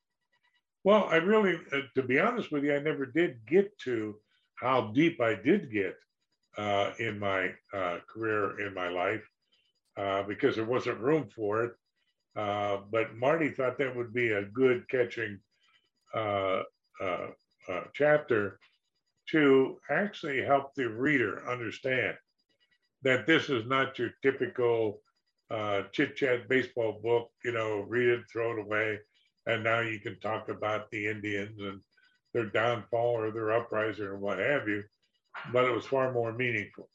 well, I really, uh, to be honest with you, I never did get to how deep I did get uh, in my uh, career, in my life, uh, because there wasn't room for it. Uh, but Marty thought that would be a good catching uh, chapter to actually help the reader understand that this is not your typical chit chat baseball book, you know, read it, throw it away. And now you can talk about the Indians and their downfall or their uprising or what have you. But it was far more meaningful.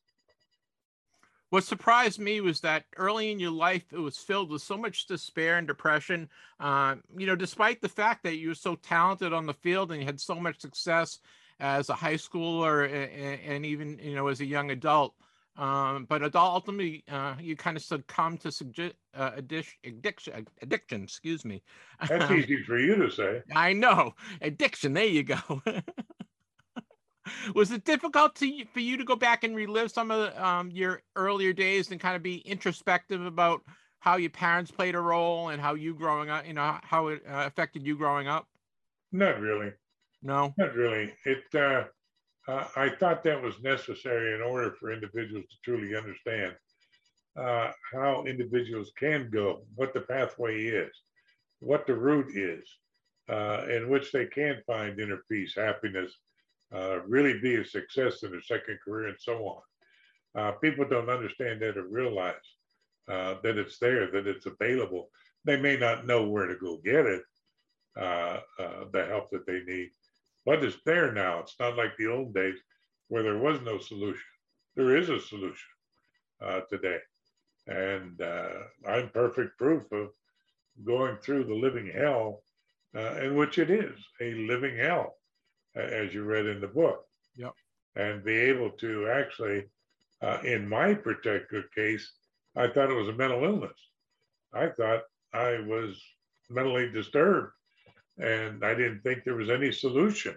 What surprised me was that early in your life, it was filled with so much despair and depression. Uh, you know, despite the fact that you were so talented on the field and you had so much success as a high schooler and, and even, you know, as a young adult. Um, but ultimately, uh, you kind of succumb to suggest, uh, addiction, addiction, excuse me. That's easy for you to say. I know. Addiction, there you go. was it difficult to, for you to go back and relive some of um, your earlier days and kind of be introspective about how your parents played a role and how you growing up, you know, how it uh, affected you growing up? Not really. No, not really. It. Uh, I thought that was necessary in order for individuals to truly understand uh, how individuals can go, what the pathway is, what the route is, uh, in which they can find inner peace, happiness, uh, really be a success in their second career, and so on. Uh, people don't understand that or realize uh, that it's there, that it's available. They may not know where to go get it, the help that they need, but it's there now. It's not like the old days where there was no solution. There is a solution uh, today. And uh, I'm perfect proof of going through the living hell, uh, in which it is a living hell as you read in the book. Yep. And be able to actually, uh, in my particular case, I thought it was a mental illness. I thought I was mentally disturbed and I didn't think there was any solution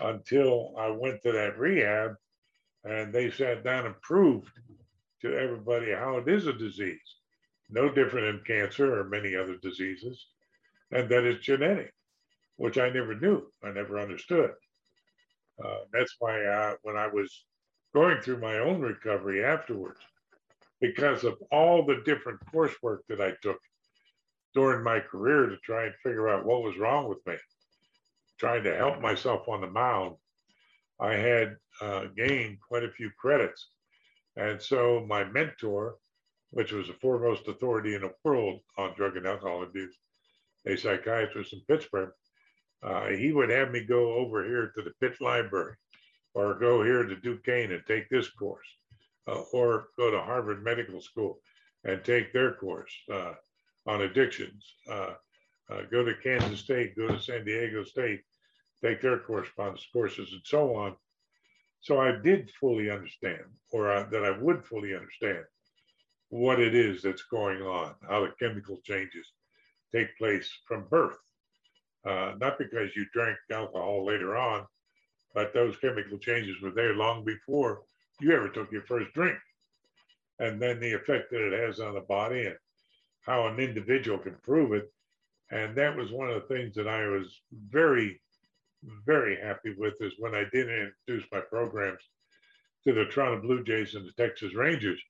until I went to that rehab and they sat down and proved to everybody how it is a disease, no different than cancer or many other diseases, and that it's genetic which I never knew. I never understood. Uh, that's why I, when I was going through my own recovery afterwards, because of all the different coursework that I took during my career to try and figure out what was wrong with me, trying to help myself on the mound, I had uh, gained quite a few credits. And so my mentor, which was the foremost authority in the world on drug and alcohol abuse, a psychiatrist in Pittsburgh, uh, he would have me go over here to the Pitt Library or go here to Duquesne and take this course uh, or go to Harvard Medical School and take their course uh, on addictions. Uh, uh, go to Kansas State, go to San Diego State, take their correspondence courses and so on. So I did fully understand, or uh, that I would fully understand what it is that's going on, how the chemical changes take place from birth uh, not because you drank alcohol later on, but those chemical changes were there long before you ever took your first drink. And then the effect that it has on the body and how an individual can prove it. And that was one of the things that I was very, very happy with is when I did introduce my programs to the Toronto Blue Jays and the Texas Rangers.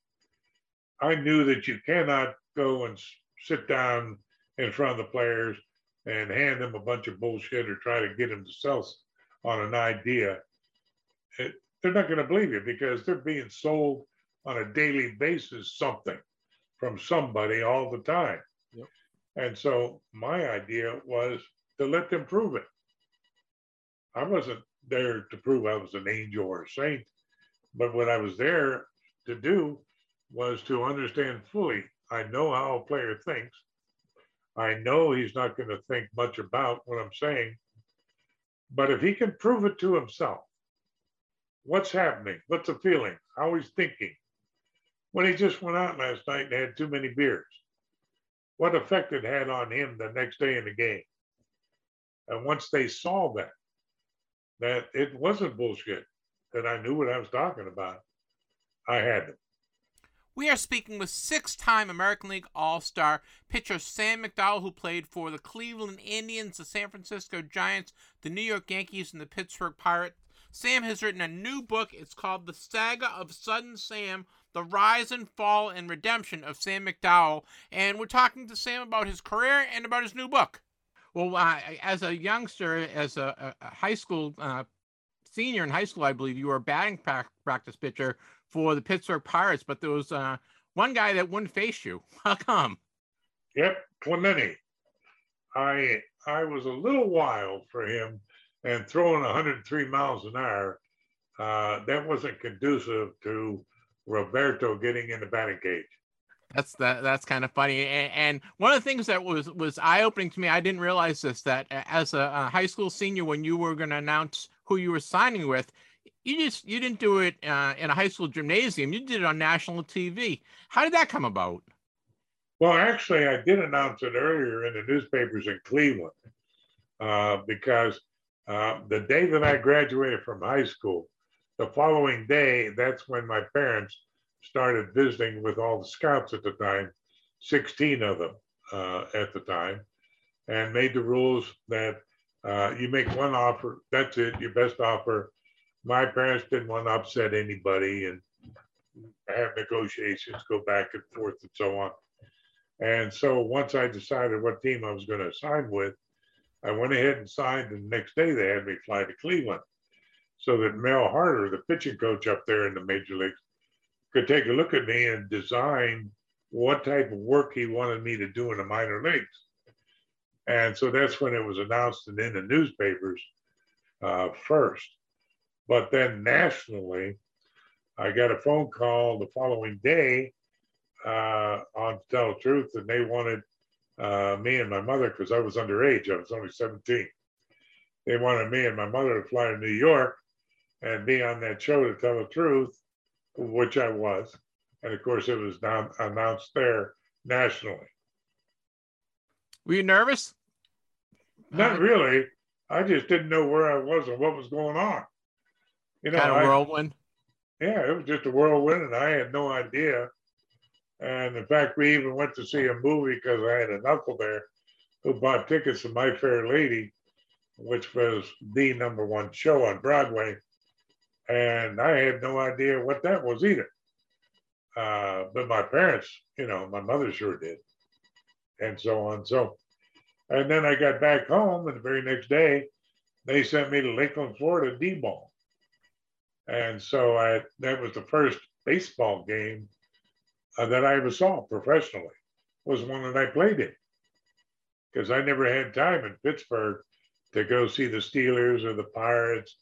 I knew that you cannot go and sit down in front of the players and hand them a bunch of bullshit or try to get them to sell on an idea, it, they're not going to believe you because they're being sold on a daily basis something from somebody all the time. Yep. And so my idea was to let them prove it. I wasn't there to prove I was an angel or a saint, but what I was there to do was to understand fully. I know how a player thinks. I know he's not going to think much about what I'm saying. But if he can prove it to himself, what's happening? What's the feeling? How he's thinking? When he just went out last night and had too many beers, what effect it had on him the next day in the game? And once they saw that, that it wasn't bullshit, that I knew what I was talking about, I had them. We are speaking with six time American League All Star pitcher Sam McDowell, who played for the Cleveland Indians, the San Francisco Giants, the New York Yankees, and the Pittsburgh Pirates. Sam has written a new book. It's called The Saga of Sudden Sam The Rise and Fall and Redemption of Sam McDowell. And we're talking to Sam about his career and about his new book. Well, uh, as a youngster, as a, a high school uh, senior in high school, I believe you were a batting practice pitcher for the Pittsburgh Pirates, but there was uh, one guy that wouldn't face you. How come? Yep, Clemente. I I was a little wild for him, and throwing 103 miles an hour, uh, that wasn't conducive to Roberto getting in the batting cage. That's that. That's kind of funny. And, and, one of the things that was was eye opening to me, I didn't realize this that as a, a high school senior, when you were going to announce who you were signing with, you just you didn't do it uh, in a high school gymnasium. You did it on national TV. How did that come about? Well, actually, I did announce it earlier in the newspapers in Cleveland uh, because uh, the day that I graduated from high school, the following day, that's when my parents started visiting with all the scouts at the time, 16 of them uh, at the time, and made the rules that uh, you make one offer, that's it, your best offer. My parents didn't want to upset anybody and have negotiations go back and forth and so on. And so once I decided what team I was going to sign with, I went ahead and signed. And the next day they had me fly to Cleveland so that Mel Harder, the pitching coach up there in the major leagues, could take a look at me and design what type of work he wanted me to do in the minor leagues. And so that's when it was announced and in the newspapers uh, first. But then nationally, I got a phone call the following day uh, on Tell the Truth, and they wanted uh, me and my mother, because I was underage, I was only 17. They wanted me and my mother to fly to New York and be on that show to tell the truth, which I was. And of course, it was now announced there nationally. Were you nervous? Not uh-huh. really. I just didn't know where I was and what was going on. You know, kind of whirlwind. yeah, it was just a whirlwind, and I had no idea and in fact, we even went to see a movie because I had an uncle there who bought tickets to My Fair Lady, which was the number one show on Broadway. And I had no idea what that was either. Uh, but my parents, you know, my mother sure did, and so on. So, and then I got back home, and the very next day, they sent me to Lakeland, Florida, D-ball. And so I that was the first baseball game uh, that I ever saw professionally was one that I played in. Because I never had time in Pittsburgh to go see the Steelers or the Pirates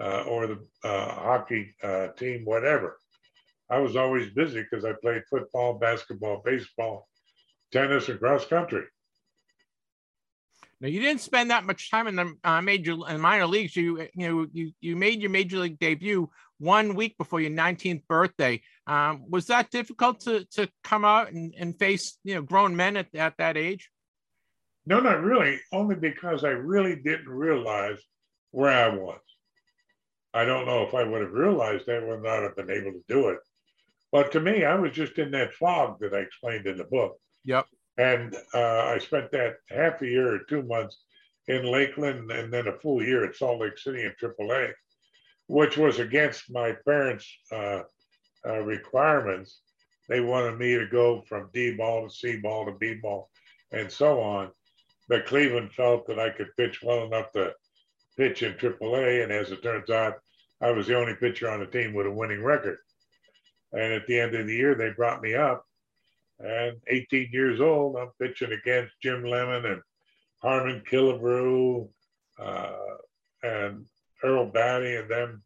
uh, or the uh, hockey uh, team, whatever. I was always busy because I played football, basketball, baseball, tennis, and cross country. Now you didn't spend that much time in the uh, major and minor leagues. You you know you you made your major league debut one week before your 19th birthday. Um, was that difficult to to come out and, and face you know grown men at, at that age? No, not really. Only because I really didn't realize where I was. I don't know if I would have realized that would not have been able to do it. But to me, I was just in that fog that I explained in the book. Yep. And uh, I spent that half a year or two months in Lakeland and then a full year at Salt Lake City in AAA, which was against my parents' uh, uh, requirements. They wanted me to go from D ball to C ball to B ball and so on. But Cleveland felt that I could pitch well enough to pitch in AAA. And as it turns out, I was the only pitcher on the team with a winning record. And at the end of the year, they brought me up and 18 years old, I'm pitching against Jim Lemon and Harmon Killebrew uh, and Earl Battey and them.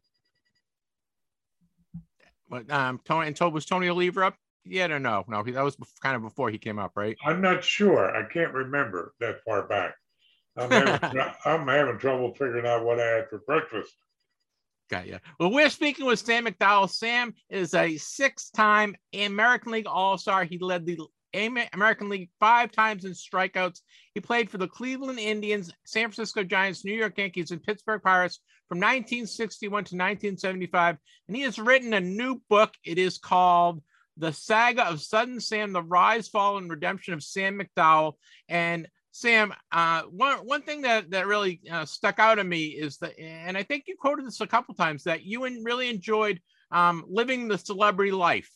But um, Tony and Toby was Tony Oliva up yet or no? No, that was kind of before he came up, right? I'm not sure. I can't remember that far back. I'm having, I'm having trouble figuring out what I had for breakfast. Got you. Well, we're speaking with Sam McDowell. Sam is a six-time American League All-Star. He led the American League five times in strikeouts. He played for the Cleveland Indians, San Francisco Giants, New York Yankees, and Pittsburgh Pirates from 1961 to 1975. And he has written a new book. It is called The Saga of Sudden Sam, The Rise, Fall, and Redemption of Sam McDowell. And Sam, uh, one one thing that that really uh, stuck out to me is that, and I think you quoted this a couple times, that you really enjoyed um, living the celebrity life.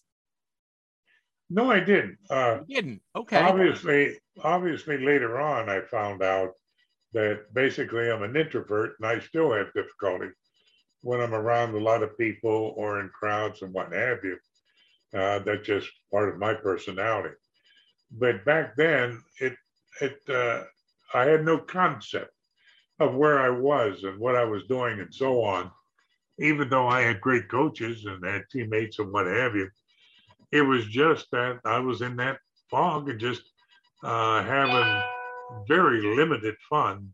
No, I didn't. Uh, you didn't. Okay. Obviously, obviously, later on, I found out that basically I'm an introvert, and I still have difficulty when I'm around a lot of people or in crowds and what have you. Uh, that's just part of my personality. But back then, it it uh, I had no concept of where I was and what I was doing and so on. Even though I had great coaches and had teammates and what have you, it was just that I was in that fog and just uh, having very limited fun,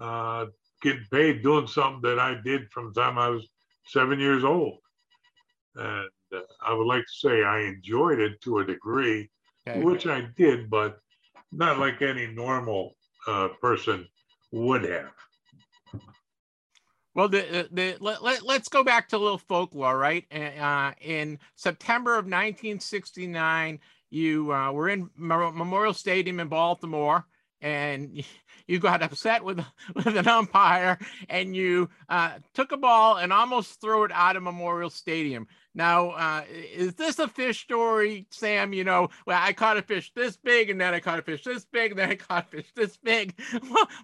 uh, getting paid doing something that I did from the time I was seven years old. And uh, I would like to say I enjoyed it to a degree, okay. which I did, but not like any normal uh, person would have. Well, the, the, let, let, us go back to a little folklore, right? Uh, in September of 1969, you uh, were in Memorial Stadium in Baltimore, and you got upset with with an umpire, and you uh, took a ball and almost threw it out of Memorial Stadium. Now, uh, is this a fish story, Sam? You know, well, I caught a fish this big, and then I caught a fish this big, and then I caught a fish this big.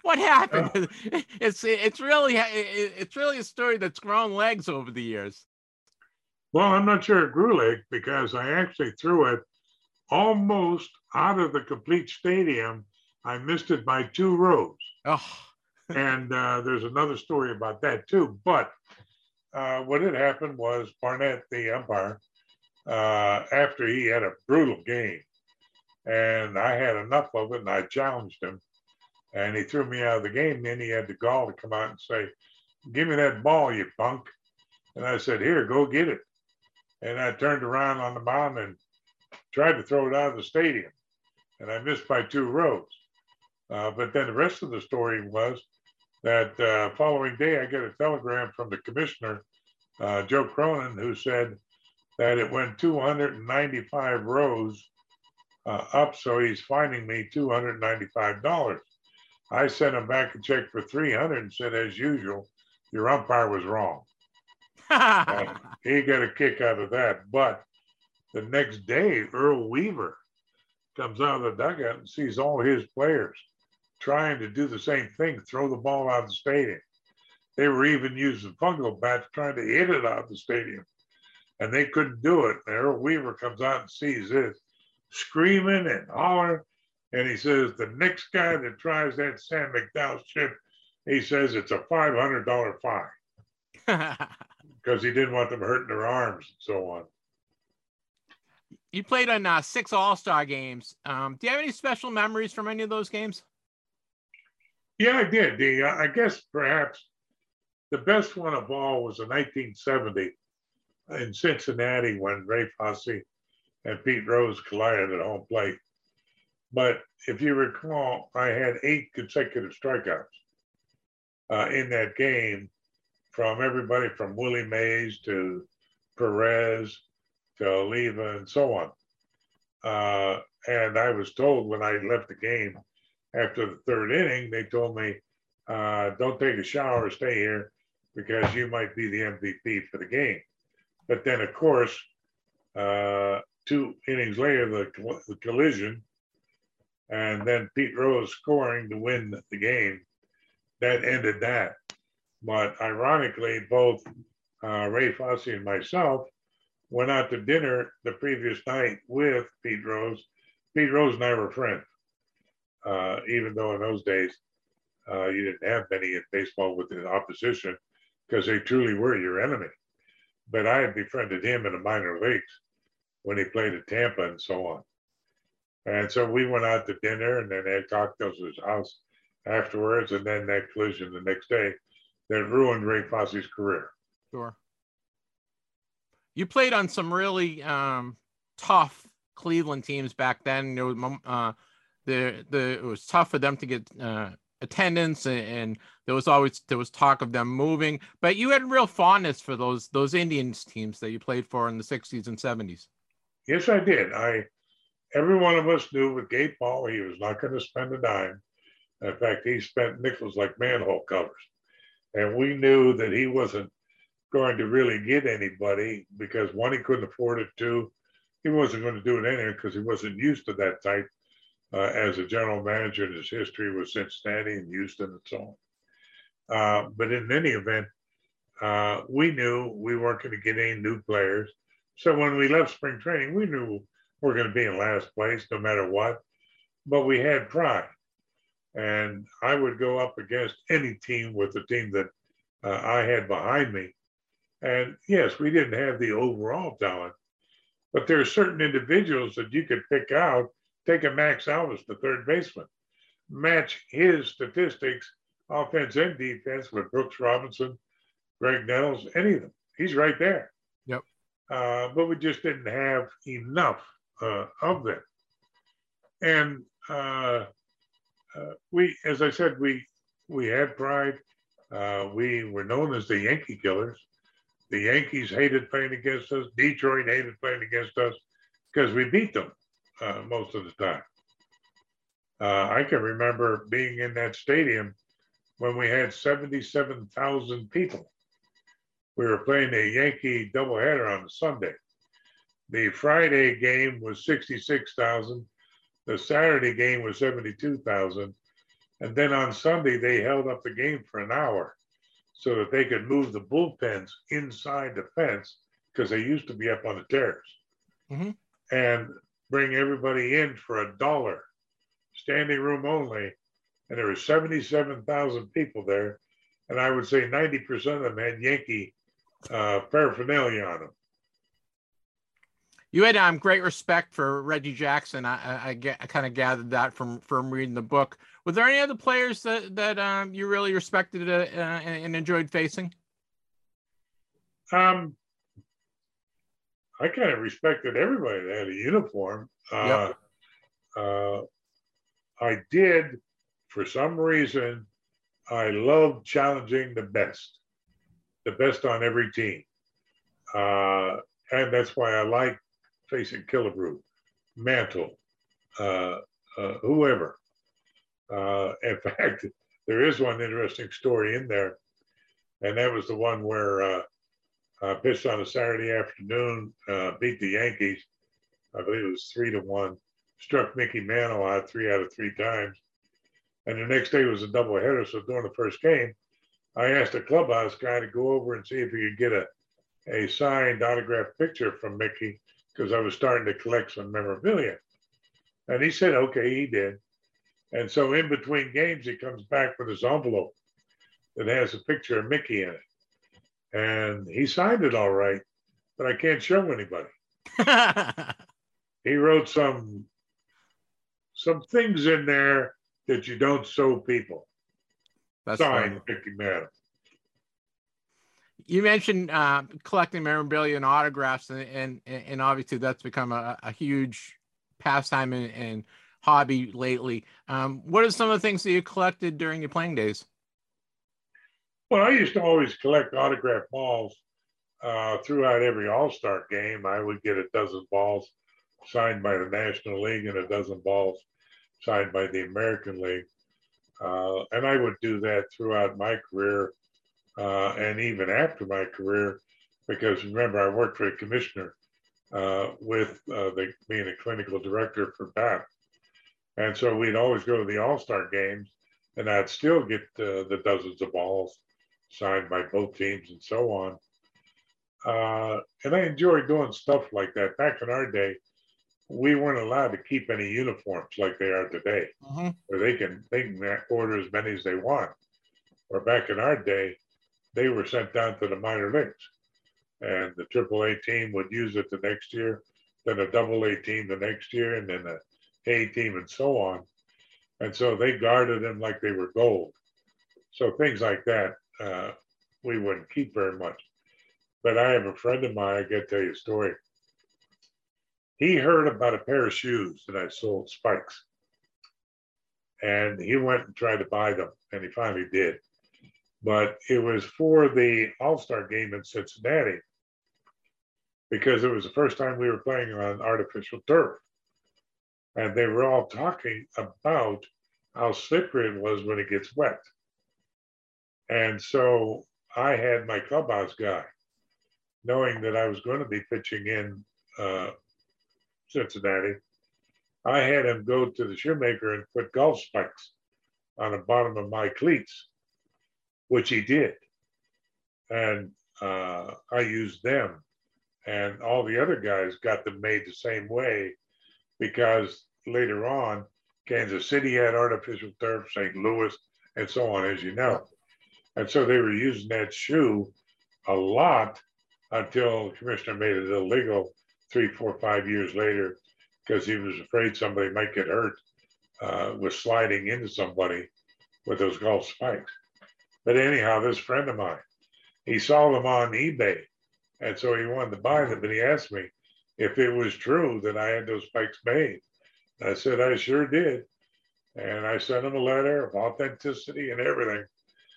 what happened? Uh, it's it's really it's really a story that's grown legs over the years. Well, I'm not sure it grew legs because I actually threw it almost out of the complete stadium. I missed it by two rows. Oh. and uh, there's another story about that too. But uh, what had happened was Barnett, the umpire, uh, after he had a brutal game, and I had enough of it, and I challenged him, and he threw me out of the game. Then he had the gall to come out and say, "Give me that ball, you punk!" And I said, "Here, go get it." And I turned around on the mound and tried to throw it out of the stadium, and I missed by two rows. Uh, but then the rest of the story was that uh, following day, I get a telegram from the commissioner, uh, Joe Cronin, who said that it went 295 rows uh, up, so he's finding me $295. I sent him back a check for 300 and said, as usual, your umpire was wrong. he got a kick out of that. But the next day, Earl Weaver comes out of the dugout and sees all his players trying to do the same thing, throw the ball out of the stadium. They were even using fungo bats trying to hit it out of the stadium. And they couldn't do it. And Earl Weaver comes out and sees this, screaming and hollering. And he says, the next guy that tries that Sam McDowell chip, he says it's a $500 fine. because he didn't want them hurting their arms and so on. You played on uh, six All Star games. Um, do you have any special memories from any of those games? Yeah, I did. The uh, I guess perhaps the best one of all was in 1970 in Cincinnati when Ray Fosse and Pete Rose collided at home plate. But if you recall, I had eight consecutive strikeouts uh, in that game from everybody from Willie Mays to Perez to Oliva and so on. Uh, and I was told when I left the game after the third inning, they told me, uh, don't take a shower, stay here because you might be the MVP for the game. But then, of course, uh, two innings later, the, the collision, and then Pete Rose scoring to win the game, that ended that. But ironically, both uh, Ray Fosse and myself went out to dinner the previous night with Pete Rose. Pete Rose and I were friends uh, even though in those days uh, you didn't have many in baseball with the opposition because they truly were your enemy. But I had befriended him in the minor leagues when he played at Tampa and so on. And so we went out to dinner and then had cocktails at his house afterwards. And then that collision the next day that ruined Ray Fosse's career. Sure. You played on some really um, tough Cleveland teams back then. Uh, the it was tough for them to get uh, attendance and, and, there was always there was talk of them moving but you had real fondness for those those indians teams that you played for in the 60s and 70s yes i did. I every one of us knew with gabe paul he was not going to spend a dime. In fact he spent nickels like manhole covers. And we knew that he wasn't going to really get anybody because one he couldn't afford it. Two he wasn't going to do it anyway because he wasn't used to that type uh, as a general manager in his history with Cincinnati and Houston and so on. Uh, but in any event, uh, we knew we weren't going to get any new players. So when we left spring training, we knew we we're going to be in last place no matter what. But we had pride. And I would go up against any team with the team that uh, I had behind me. And yes, we didn't have the overall talent, but there are certain individuals that you could pick out. Take a Max Alvis, the third baseman, match his statistics, offense and defense, with Brooks Robinson, Greg Nettles, any of them. He's right there. Yep. Uh, but we just didn't have enough uh, of them. And uh, uh we, as I said, we we had pride. Uh, we were known as the Yankee Killers. The Yankees hated playing against us. Detroit hated playing against us because we beat them uh, most of the time. I can remember being in that stadium when we had 77,000 people we were playing a Yankee doubleheader on a Sunday. The Friday game was 66,000. The Saturday game was 72,000. And then on Sunday, they held up the game for an hour so that they could move the bullpens inside the fence because they used to be up on the terrace mm-hmm. and bring everybody in for a dollar, standing room only. And there were 77,000 people there. And I would say 90% of them had Yankee uh, paraphernalia on them. You had um, great respect for Reggie Jackson. I, I, I, get, I kind of gathered that from from reading the book. Were there any other players that that um, you really respected uh, uh, and enjoyed facing? Um, I kind of respected everybody that had a uniform. Uh, yep. uh, I did, for some reason, I loved challenging the best the best on every team. Uh, and that's why I like facing Killebrew, Mantle, uh, uh, whoever. Uh, in fact, there is one interesting story in there, and that was the one where uh, pitched on a Saturday afternoon, uh, beat the Yankees. I believe it was three to one. Struck Mickey Mantle out three out of three times. And the next day was a doubleheader. So during the first game, I asked a clubhouse guy to go over and see if he could get a, a signed autographed picture from Mickey because I was starting to collect some memorabilia. And he said, okay, he did. And so in between games, he comes back with his envelope that has a picture of Mickey in it. And he signed it all right, but I can't show anybody. he wrote some some things in there that you don't show people. That's signed Mickey Mantle. You mentioned uh, collecting memorabilia and autographs, and, and, and obviously that's become a, a huge pastime and, and hobby lately. Um, what are some of the things that you collected during your playing days? Well, I used to always collect autographed balls uh, throughout every All Star game. I would get a dozen balls signed by the National League and a dozen balls signed by the American League. Uh, and I would do that throughout my career uh, and even after my career, because remember, I worked for a commissioner uh, with uh, the, being a clinical director for BAT. And so we'd always go to the All Star games, and I'd still get uh, the dozens of balls signed by both teams and so on. Uh, and I enjoy doing stuff like that. Back in our day, we weren't allowed to keep any uniforms like they are today, mm-hmm. where they can they can order as many as they want. Or back in our day, they were sent down to the minor leagues, and the AAA team would use it the next year, then a Double A team the next year, and then a A team, and so on. And so they guarded them like they were gold. So things like that, uh, we wouldn't keep very much. But I have a friend of mine. I got to tell you a story he heard about a pair of shoes that I sold spikes. And he went and tried to buy them, and he finally did. But it was for the All Star game in Cincinnati because it was the first time we were playing on artificial turf. And they were all talking about how slippery it was when it gets wet. And so I had my clubhouse guy, knowing that I was going to be pitching in uh, Cincinnati, I had him go to the shoemaker and put golf spikes on the bottom of my cleats, which he did. and uh, I used them. And all the other guys got them made the same way because later on, Kansas City had artificial turf, St. Louis, and so on, as you know. And so they were using that shoe a lot until the commissioner made it illegal three, four, five years later because he was afraid somebody might get hurt uh, with sliding into somebody with those golf spikes. But anyhow, this friend of mine, he saw them on eBay. And so he wanted to buy them, but he asked me if it was true that I had those spikes made. I said, I sure did. And I sent him a letter of authenticity and everything.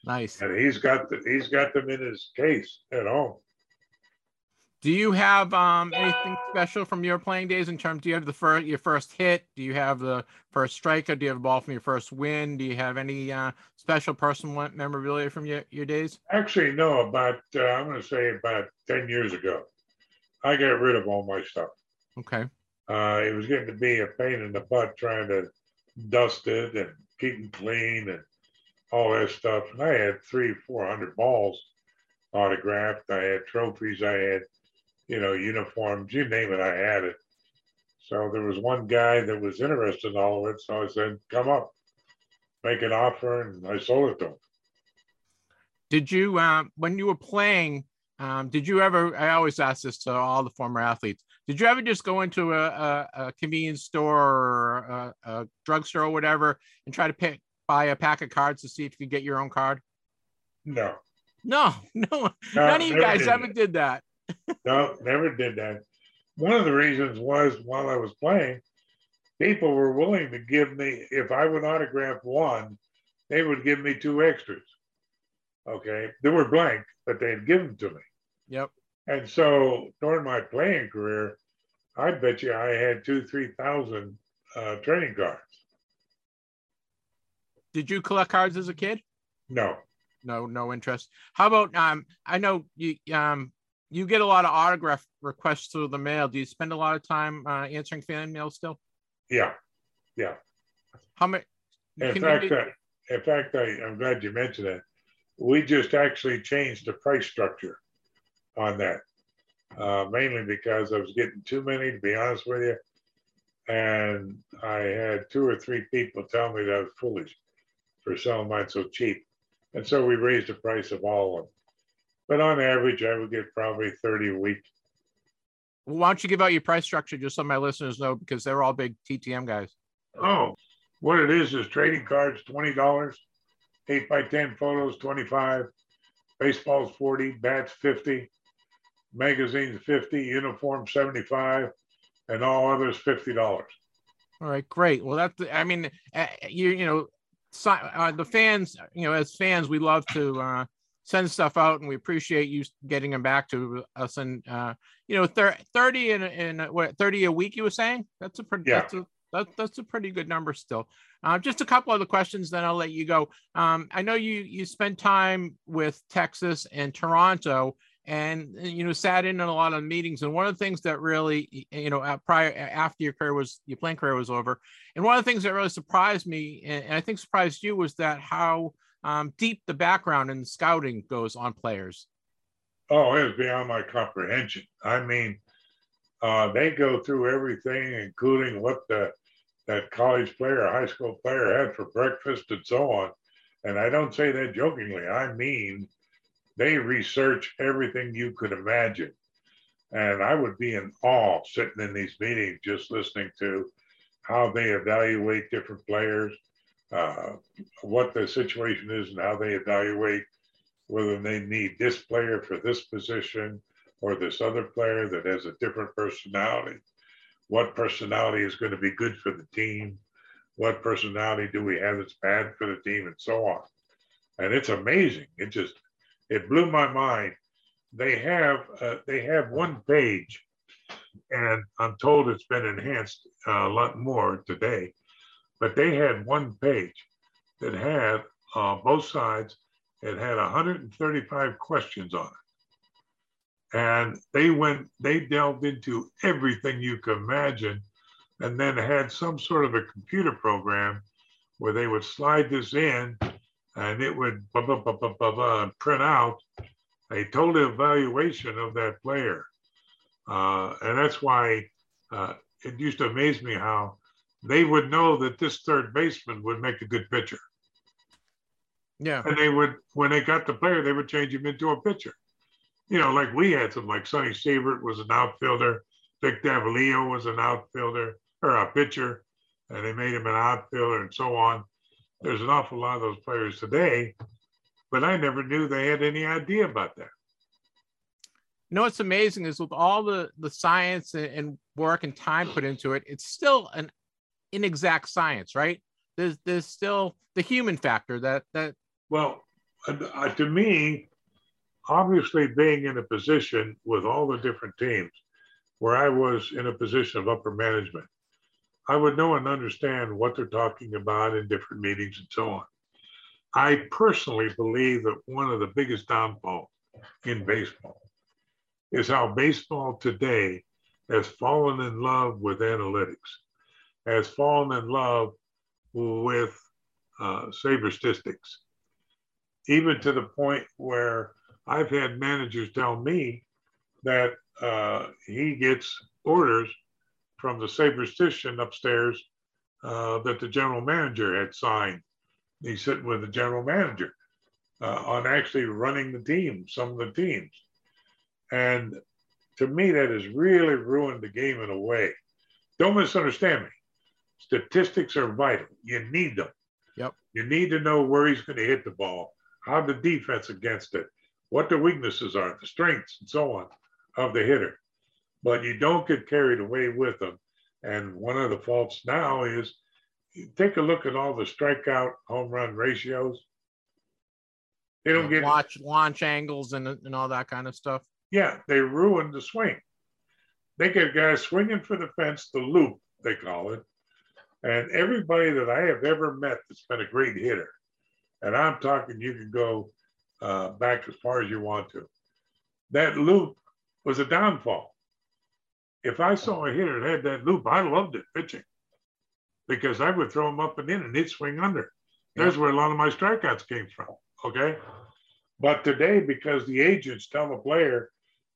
Nice. And he's got the, he's got them in his case at home. Do you have um, anything special from your playing days in terms? Do you have the first your first hit? Do you have the first strike? Or do you have a ball from your first win? Do you have any uh, special personal memorabilia from your, your days? Actually, no. About uh, I'm going to say about ten years ago, I got rid of all my stuff. Okay. Uh, it was getting to be a pain in the butt trying to dust it and keep them clean and all that stuff. And I had three, four hundred balls autographed. I had trophies. I had you know, uniforms, you name it, I had it. So there was one guy that was interested in all of it. So I said, come up, make an offer, and I sold it to him. Did you, uh, when you were playing, um, did you ever, I always ask this to all the former athletes, did you ever just go into a, a, a convenience store or a, a drugstore or whatever and try to pick, buy a pack of cards to see if you could get your own card? No. No, no, no none of you guys ever did that no, never did that. One of the reasons was while I was playing, people were willing to give me, if I would autograph one, they would give me two extras. Okay. They were blank, but they'd give them to me. Yep. And so during my playing career, I bet you I had two, 3,000 uh, trading cards. Did you collect cards as a kid? No. No, no interest. How about um? I know you um you get a lot of autograph requests through the mail. Do you spend a lot of time uh, answering fan mail still? Yeah, yeah. How many? In fact, you... uh, in fact, I, I'm glad you mentioned that. We just actually changed the price structure on that, uh, mainly because I was getting too many, to be honest with you. And I had two or three people tell me that I was foolish for selling mine so cheap. And so we raised the price of all of them. But on average, I would get probably 30 a week. Well, why don't you give out your price structure just so my listeners know because they're all big TTM guys. Oh, what it is is trading cards, $20, 8 by 10 photos, 25, baseballs 40, bats 50, magazines 50, uniform 75, and all others $50. All right, great. Well, that's I mean, uh, you you know, uh, the fans, you know, as fans, we love to uh, send stuff out, and we appreciate you getting them back to us. And uh, you know, thir- thirty in, in what thirty a week? You were saying that's a pretty yeah. that's a that, that's a pretty good number still. Uh, just a couple other questions, then I'll let you go. Um, I know you you spent time with Texas and Toronto, and you know sat in on a lot of meetings. And one of the things that really you know prior after your career was your playing career was over, and one of the things that really surprised me, and I think surprised you, was that how um, deep the background and scouting goes on players. Oh, it's beyond my comprehension. I mean, uh, they go through everything, including what the that college player, high school player had for breakfast, and so on. And I don't say that jokingly. I mean, they research everything you could imagine. And I would be in awe sitting in these meetings, just listening to how they evaluate different players, uh, what the situation is and how they evaluate whether they need this player for this position or this other player that has a different personality. What personality is going to be good for the team? What personality do we have that's bad for the team, and so on. And it's amazing. It just it blew my mind. They have uh, they have one page, and I'm told it's been enhanced uh, a lot more today but they had one page that had uh, both sides. It had 135 questions on it. And they went, they delved into everything you could imagine, and then had some sort of a computer program where they would slide this in and it would blah, blah, blah, blah, blah, blah, print out. a total evaluation of that player. Uh, and that's why uh, it used to amaze me how they would know that this third baseman would make a good pitcher. Yeah. And they would, when they got the player, they would change him into a pitcher. You know, like we had some, like Sonny Siebert was an outfielder, Vic Davalillo was an outfielder or a pitcher, and they made him an outfielder and so on. There's an awful lot of those players today, but I never knew they had any idea about that. You know what's amazing is with all the the science and work and time put into it, it's still an inexact science, right? There's there's still the human factor that that. Well, uh, to me, obviously being in a position with all the different teams, where I was in a position of upper management, I would know and understand what they're talking about in different meetings and so on. I personally believe that one of the biggest downfalls in baseball is how baseball today has fallen in love with analytics, has fallen in love with uh, saber statistics, even to the point where I've had managers tell me that uh, he gets orders from the saberistician upstairs uh, that the general manager had signed. He's sitting with the general manager uh, on actually running the team, some of the teams. And to me, that has really ruined the game in a way. Don't misunderstand me. Statistics are vital. You need them. Yep. You need to know where he's going to hit the ball, how the defense against it, what the weaknesses are, the strengths, and so on of the hitter. But you don't get carried away with them. And one of the faults now is take a look at all the strikeout home run ratios. They don't get watch launch angles and, and all that kind of stuff. Yeah, they ruin the swing. They get guys swinging for the fence, the loop, they call it. And everybody that I have ever met that's been a great hitter, and I'm talking, you can go uh, back as far as you want to. That loop was a downfall. If I saw a hitter that had that loop, I loved it pitching because I would throw him up and in and he'd swing under. There's where a lot of my strikeouts came from. Okay. But today, because the agents tell the player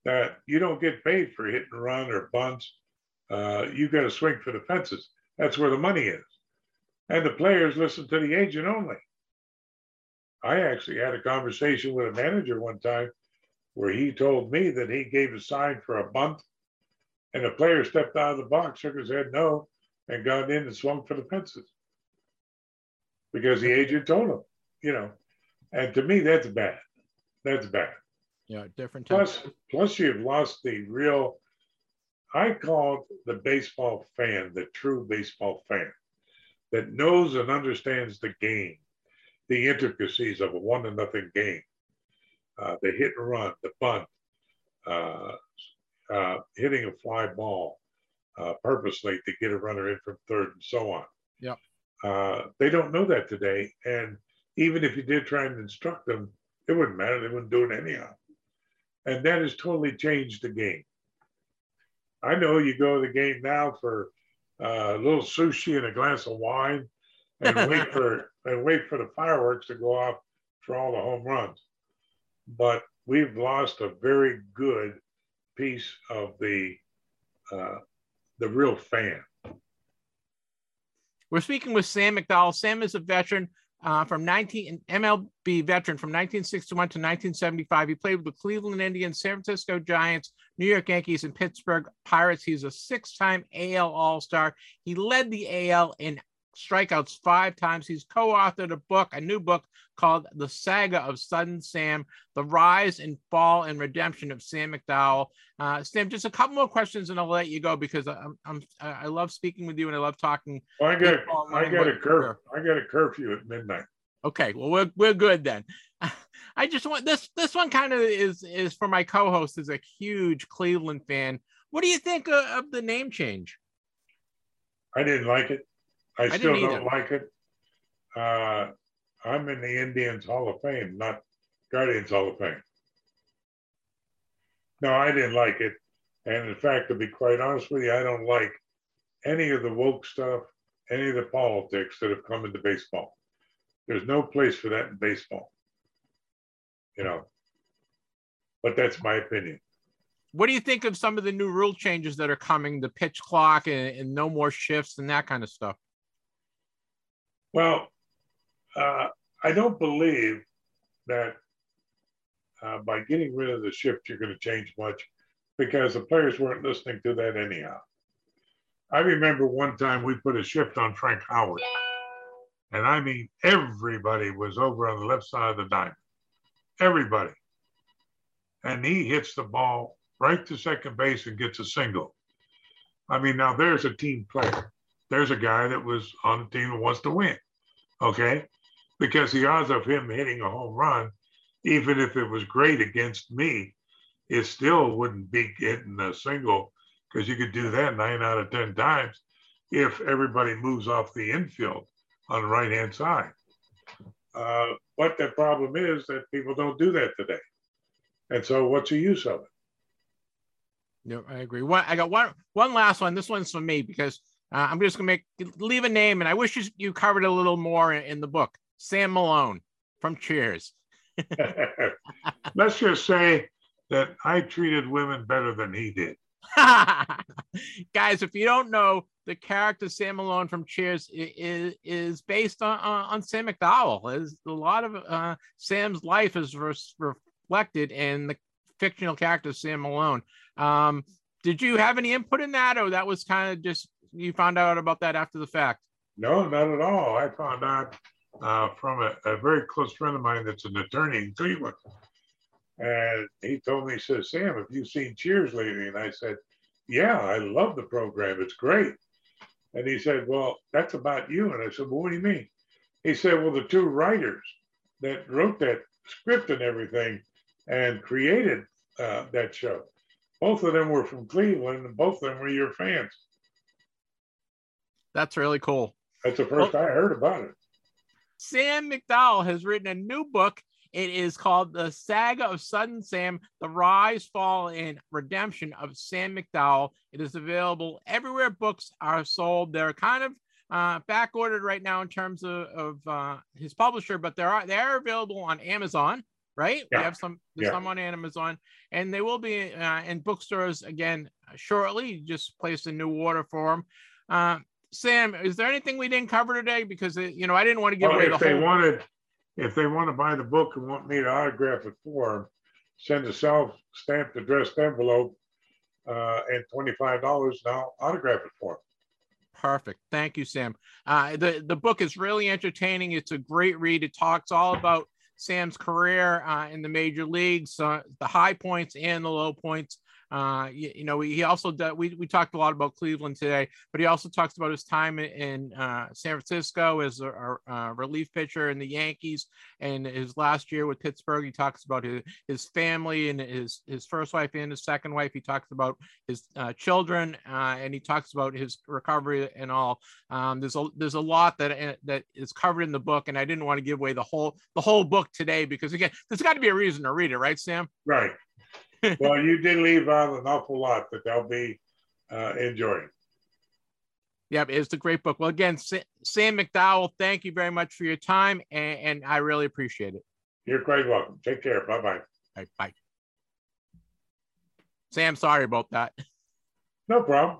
that you don't get paid for hit and run or bunts, uh, you got to swing for the fences. That's where the money is. And the players listen to the agent only. I actually had a conversation with a manager one time where he told me that he gave a sign for a bunt and the player stepped out of the box, shook his head no, and got in and swung for the fences because the agent told him, you know. And to me, that's bad. That's bad. Yeah, different. Plus, plus you've lost the real. I call the baseball fan, the true baseball fan, that knows and understands the game, the intricacies of a one to nothing game, uh, the hit and run, the bunt, uh, uh, hitting a fly ball uh, purposely to get a runner in from third and so on. Yep. Uh, they don't know that today. And even if you did try and instruct them, it wouldn't matter. They wouldn't do it anyhow. And that has totally changed the game. I know you go to the game now for uh, a little sushi and a glass of wine and wait for and wait for the fireworks to go off for all the home runs. But we've lost a very good piece of the uh, the real fan. We're speaking with Sam McDowell. Sam is a veteran uh, from 19 MLB veteran from 1961 to 1975. He played with the Cleveland Indians, San Francisco Giants, New York Yankees, and Pittsburgh Pirates. He's a six-time AL All-Star. He led the AL in strikeouts five times. He's co-authored a book, a new book called The Saga of Sudden Sam, The Rise and Fall and Redemption of Sam McDowell. Uh, Sam, just a couple more questions and I'll let you go because I'm, I'm I love speaking with you and I love talking. Well, I got I got a curfew. I got a curfew at midnight. Okay, well we're we're good then. I just want this this one kind of is is for my co-host is a huge Cleveland fan. What do you think of, of the name change? I didn't like it. I, I still don't like it. Uh, I'm in the Indians Hall of Fame, not Guardians Hall of Fame. No, I didn't like it. And in fact, to be quite honest with you, I don't like any of the woke stuff, any of the politics that have come into baseball. There's no place for that in baseball. You know, but that's my opinion. What do you think of some of the new rule changes that are coming, the pitch clock and, and no more shifts and that kind of stuff? Well, uh, I don't believe that uh, by getting rid of the shift, you're going to change much because the players weren't listening to that anyhow. I remember one time we put a shift on Frank Howard, and I mean, everybody was over on the left side of the diamond. Everybody. And he hits the ball right to second base and gets a single. I mean, now there's a team player. There's a guy that was on the team that wants to win. Okay. Because the odds of him hitting a home run, even if it was great against me, it still wouldn't be getting a single because you could do that nine out of 10 times if everybody moves off the infield on the right hand side. Uh, but the problem is that people don't do that today. And so, what's the use of it? No, I agree. One, I got one, one last one. This one's for me because uh, I'm just gonna make leave a name, and I wish you, you covered a little more in, in the book. Sam Malone from Cheers. Let's just say that I treated women better than he did. Guys, if you don't know, the character Sam Malone from Cheers is, is based on, on Sam McDowell. Is a lot of uh, Sam's life is reflected in the fictional character Sam Malone. Um, did you have any input in that, or that was kind of just you found out about that after the fact? No, not at all. I found out uh, from a, a, very close friend of mine that's an attorney in Cleveland. And he told me, he says, Sam, have you seen Cheers lately? And I said, Yeah, I love the program. It's great. And he said, Well, that's about you. And I said, Well, what do you mean? He said, Well, the two writers that wrote that script and everything and created uh, that show, both of them were from Cleveland and both of them were your fans. That's really cool. That's the first well, I heard about it. Sam McDowell has written a new book it is called The Saga of Sudden Sam, The Rise, Fall, and Redemption of Sam McDowell. It is available everywhere books are sold. They're kind of uh, back ordered right now in terms of, of uh, his publisher, but they are they are available on Amazon. Right, yeah. we have some yeah. some on Amazon, and they will be uh, in bookstores again shortly. You just placed a new order for them. Uh, Sam, is there anything we didn't cover today? Because you know I didn't want to give well, away if the they whole. wanted if they want to buy the book and want me to autograph it for them, send a self-stamped addressed envelope uh, and $25 and I'll autograph it for them. Perfect. Thank you, Sam. Uh, the, the book is really entertaining. It's a great read. It talks all about Sam's career uh, in the major leagues, uh, the high points and the low points. Uh, you, you, know, he also does, we we talked a lot about Cleveland today, but he also talks about his time in uh, San Francisco as a, a, relief pitcher in the Yankees, and his last year with Pittsburgh. He talks about his, his family and his his first wife and his second wife. He talks about his uh, children, uh, and he talks about his recovery and all. Um, there's a there's a lot that uh, that is covered in the book, and I didn't want to give away the whole the whole book today because again, there's got to be a reason to read it, right, Sam? Right well, you did leave out an awful lot that they'll be uh, enjoying. Yep, it's a great book. Well, again, Sam McDowell, thank you very much for your time, and, and I really appreciate it. You're quite welcome. Take care. Bye bye. Right, bye. Sam, sorry about that. No problem.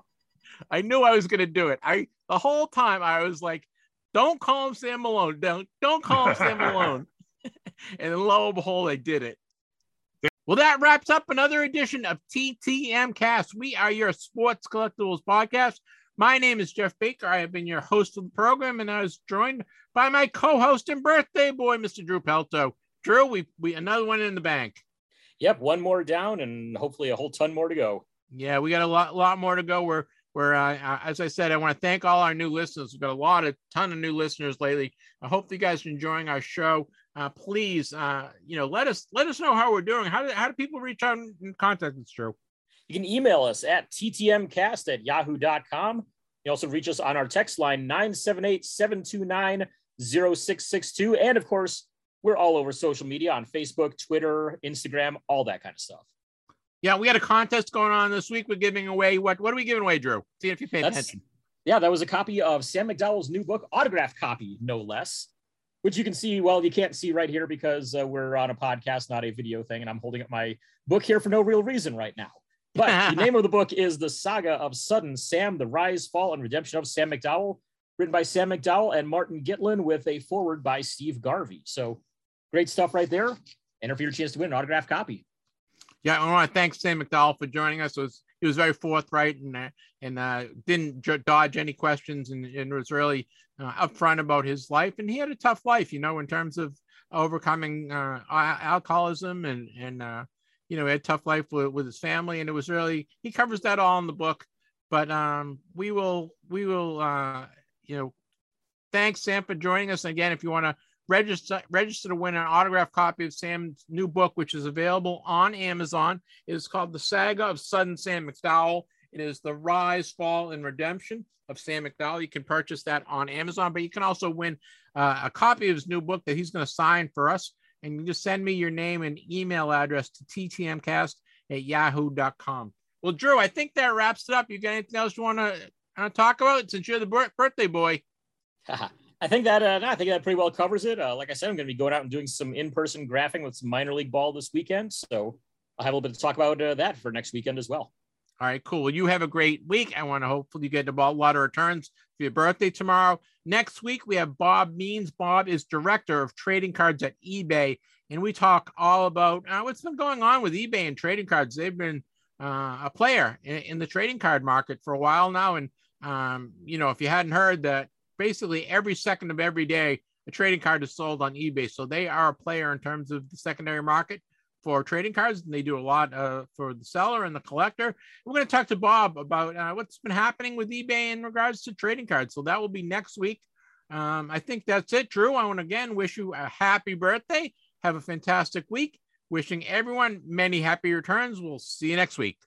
I knew I was going to do it. I the whole time I was like, "Don't call him Sam Malone. Don't don't call him Sam Malone." and lo and behold, I did it. Well, that wraps up another edition of TTM Cast. We are your sports collectibles podcast. My name is Jeff Baker. I have been your host of the program, and I was joined by my co-host and birthday boy, Mr. Drew Pelto. Drew, we we another one in the bank. Yep, one more down, and hopefully a whole ton more to go. Yeah, we got a lot lot more to go. We're we're uh, as I said, I want to thank all our new listeners. We've got a lot of ton of new listeners lately. I hope you guys are enjoying our show uh, please, uh, you know, let us let us know how we're doing. How do how do people reach out and contact us, Joe? You can email us at ttmcast at yahoo.com. You also reach us on our text line 978-729-0662. And of course, we're all over social media on Facebook, Twitter, Instagram, all that kind of stuff. Yeah, we had a contest going on this week. We're giving away what? What are we giving away, Drew? See if you pay attention. Yeah, that was a copy of Sam McDowell's new book, autographed copy, no less. Which you can see. Well, you can't see right here because uh, we're on a podcast, not a video thing, and I'm holding up my book here for no real reason right now. But the name of the book is The Saga of Sudden Sam, The Rise, Fall, and Redemption of Sam McDowell, written by Sam McDowell and Martin Gitlin with a foreword by Steve Garvey. So great stuff right there. Enter for your chance to win an autographed copy. Yeah, I want to thank Sam McDowell for joining us. It was he was very forthright and uh, and uh, didn't dodge any questions and, and was really uh, upfront about his life. And he had a tough life, you know, in terms of overcoming uh, alcoholism and and uh, you know, he had tough life with, with his family. And it was really he covers that all in the book. But um, we will we will you know, thanks Sam for joining us again. If you want to register register to win an autographed copy of Sam's new book, which is available on Amazon. It is called The Saga of Sudden Sam McDowell. It is the rise, fall, and redemption of Sam McDowell. You can purchase that on Amazon, but you can also win uh, a copy of his new book that he's going to sign for us. And you just send me your name and email address to ttmcast at yahoo.com. Well, Drew, I think that wraps it up. You got anything else you want to talk about since you're the birthday boy? I think that uh, I think that pretty well covers it. Uh, like I said, I'm going to be going out and doing some in-person graphing with some minor league ball this weekend, so I'll have a little bit to talk about uh, that for next weekend as well. All right, cool. Well, you have a great week. I want to hopefully get the ball a lot of returns for your birthday tomorrow. Next week we have Bob Means. Bob is director of trading cards at eBay, and we talk all about uh, what's been going on with eBay and trading cards. They've been uh, a player in, in, the trading card market for a while now, and um, you know if you hadn't heard that basically every second of every day, a trading card is sold on eBay. So they are a player in terms of the secondary market for trading cards, and they do a lot uh, for the seller and the collector. We're going to talk to Bob about uh, what's been happening with eBay in regards to trading cards. So that will be next week. Um, I think that's it, Drew. I want to again wish you a happy birthday. Have a fantastic week. Wishing everyone many happy returns. We'll see you next week.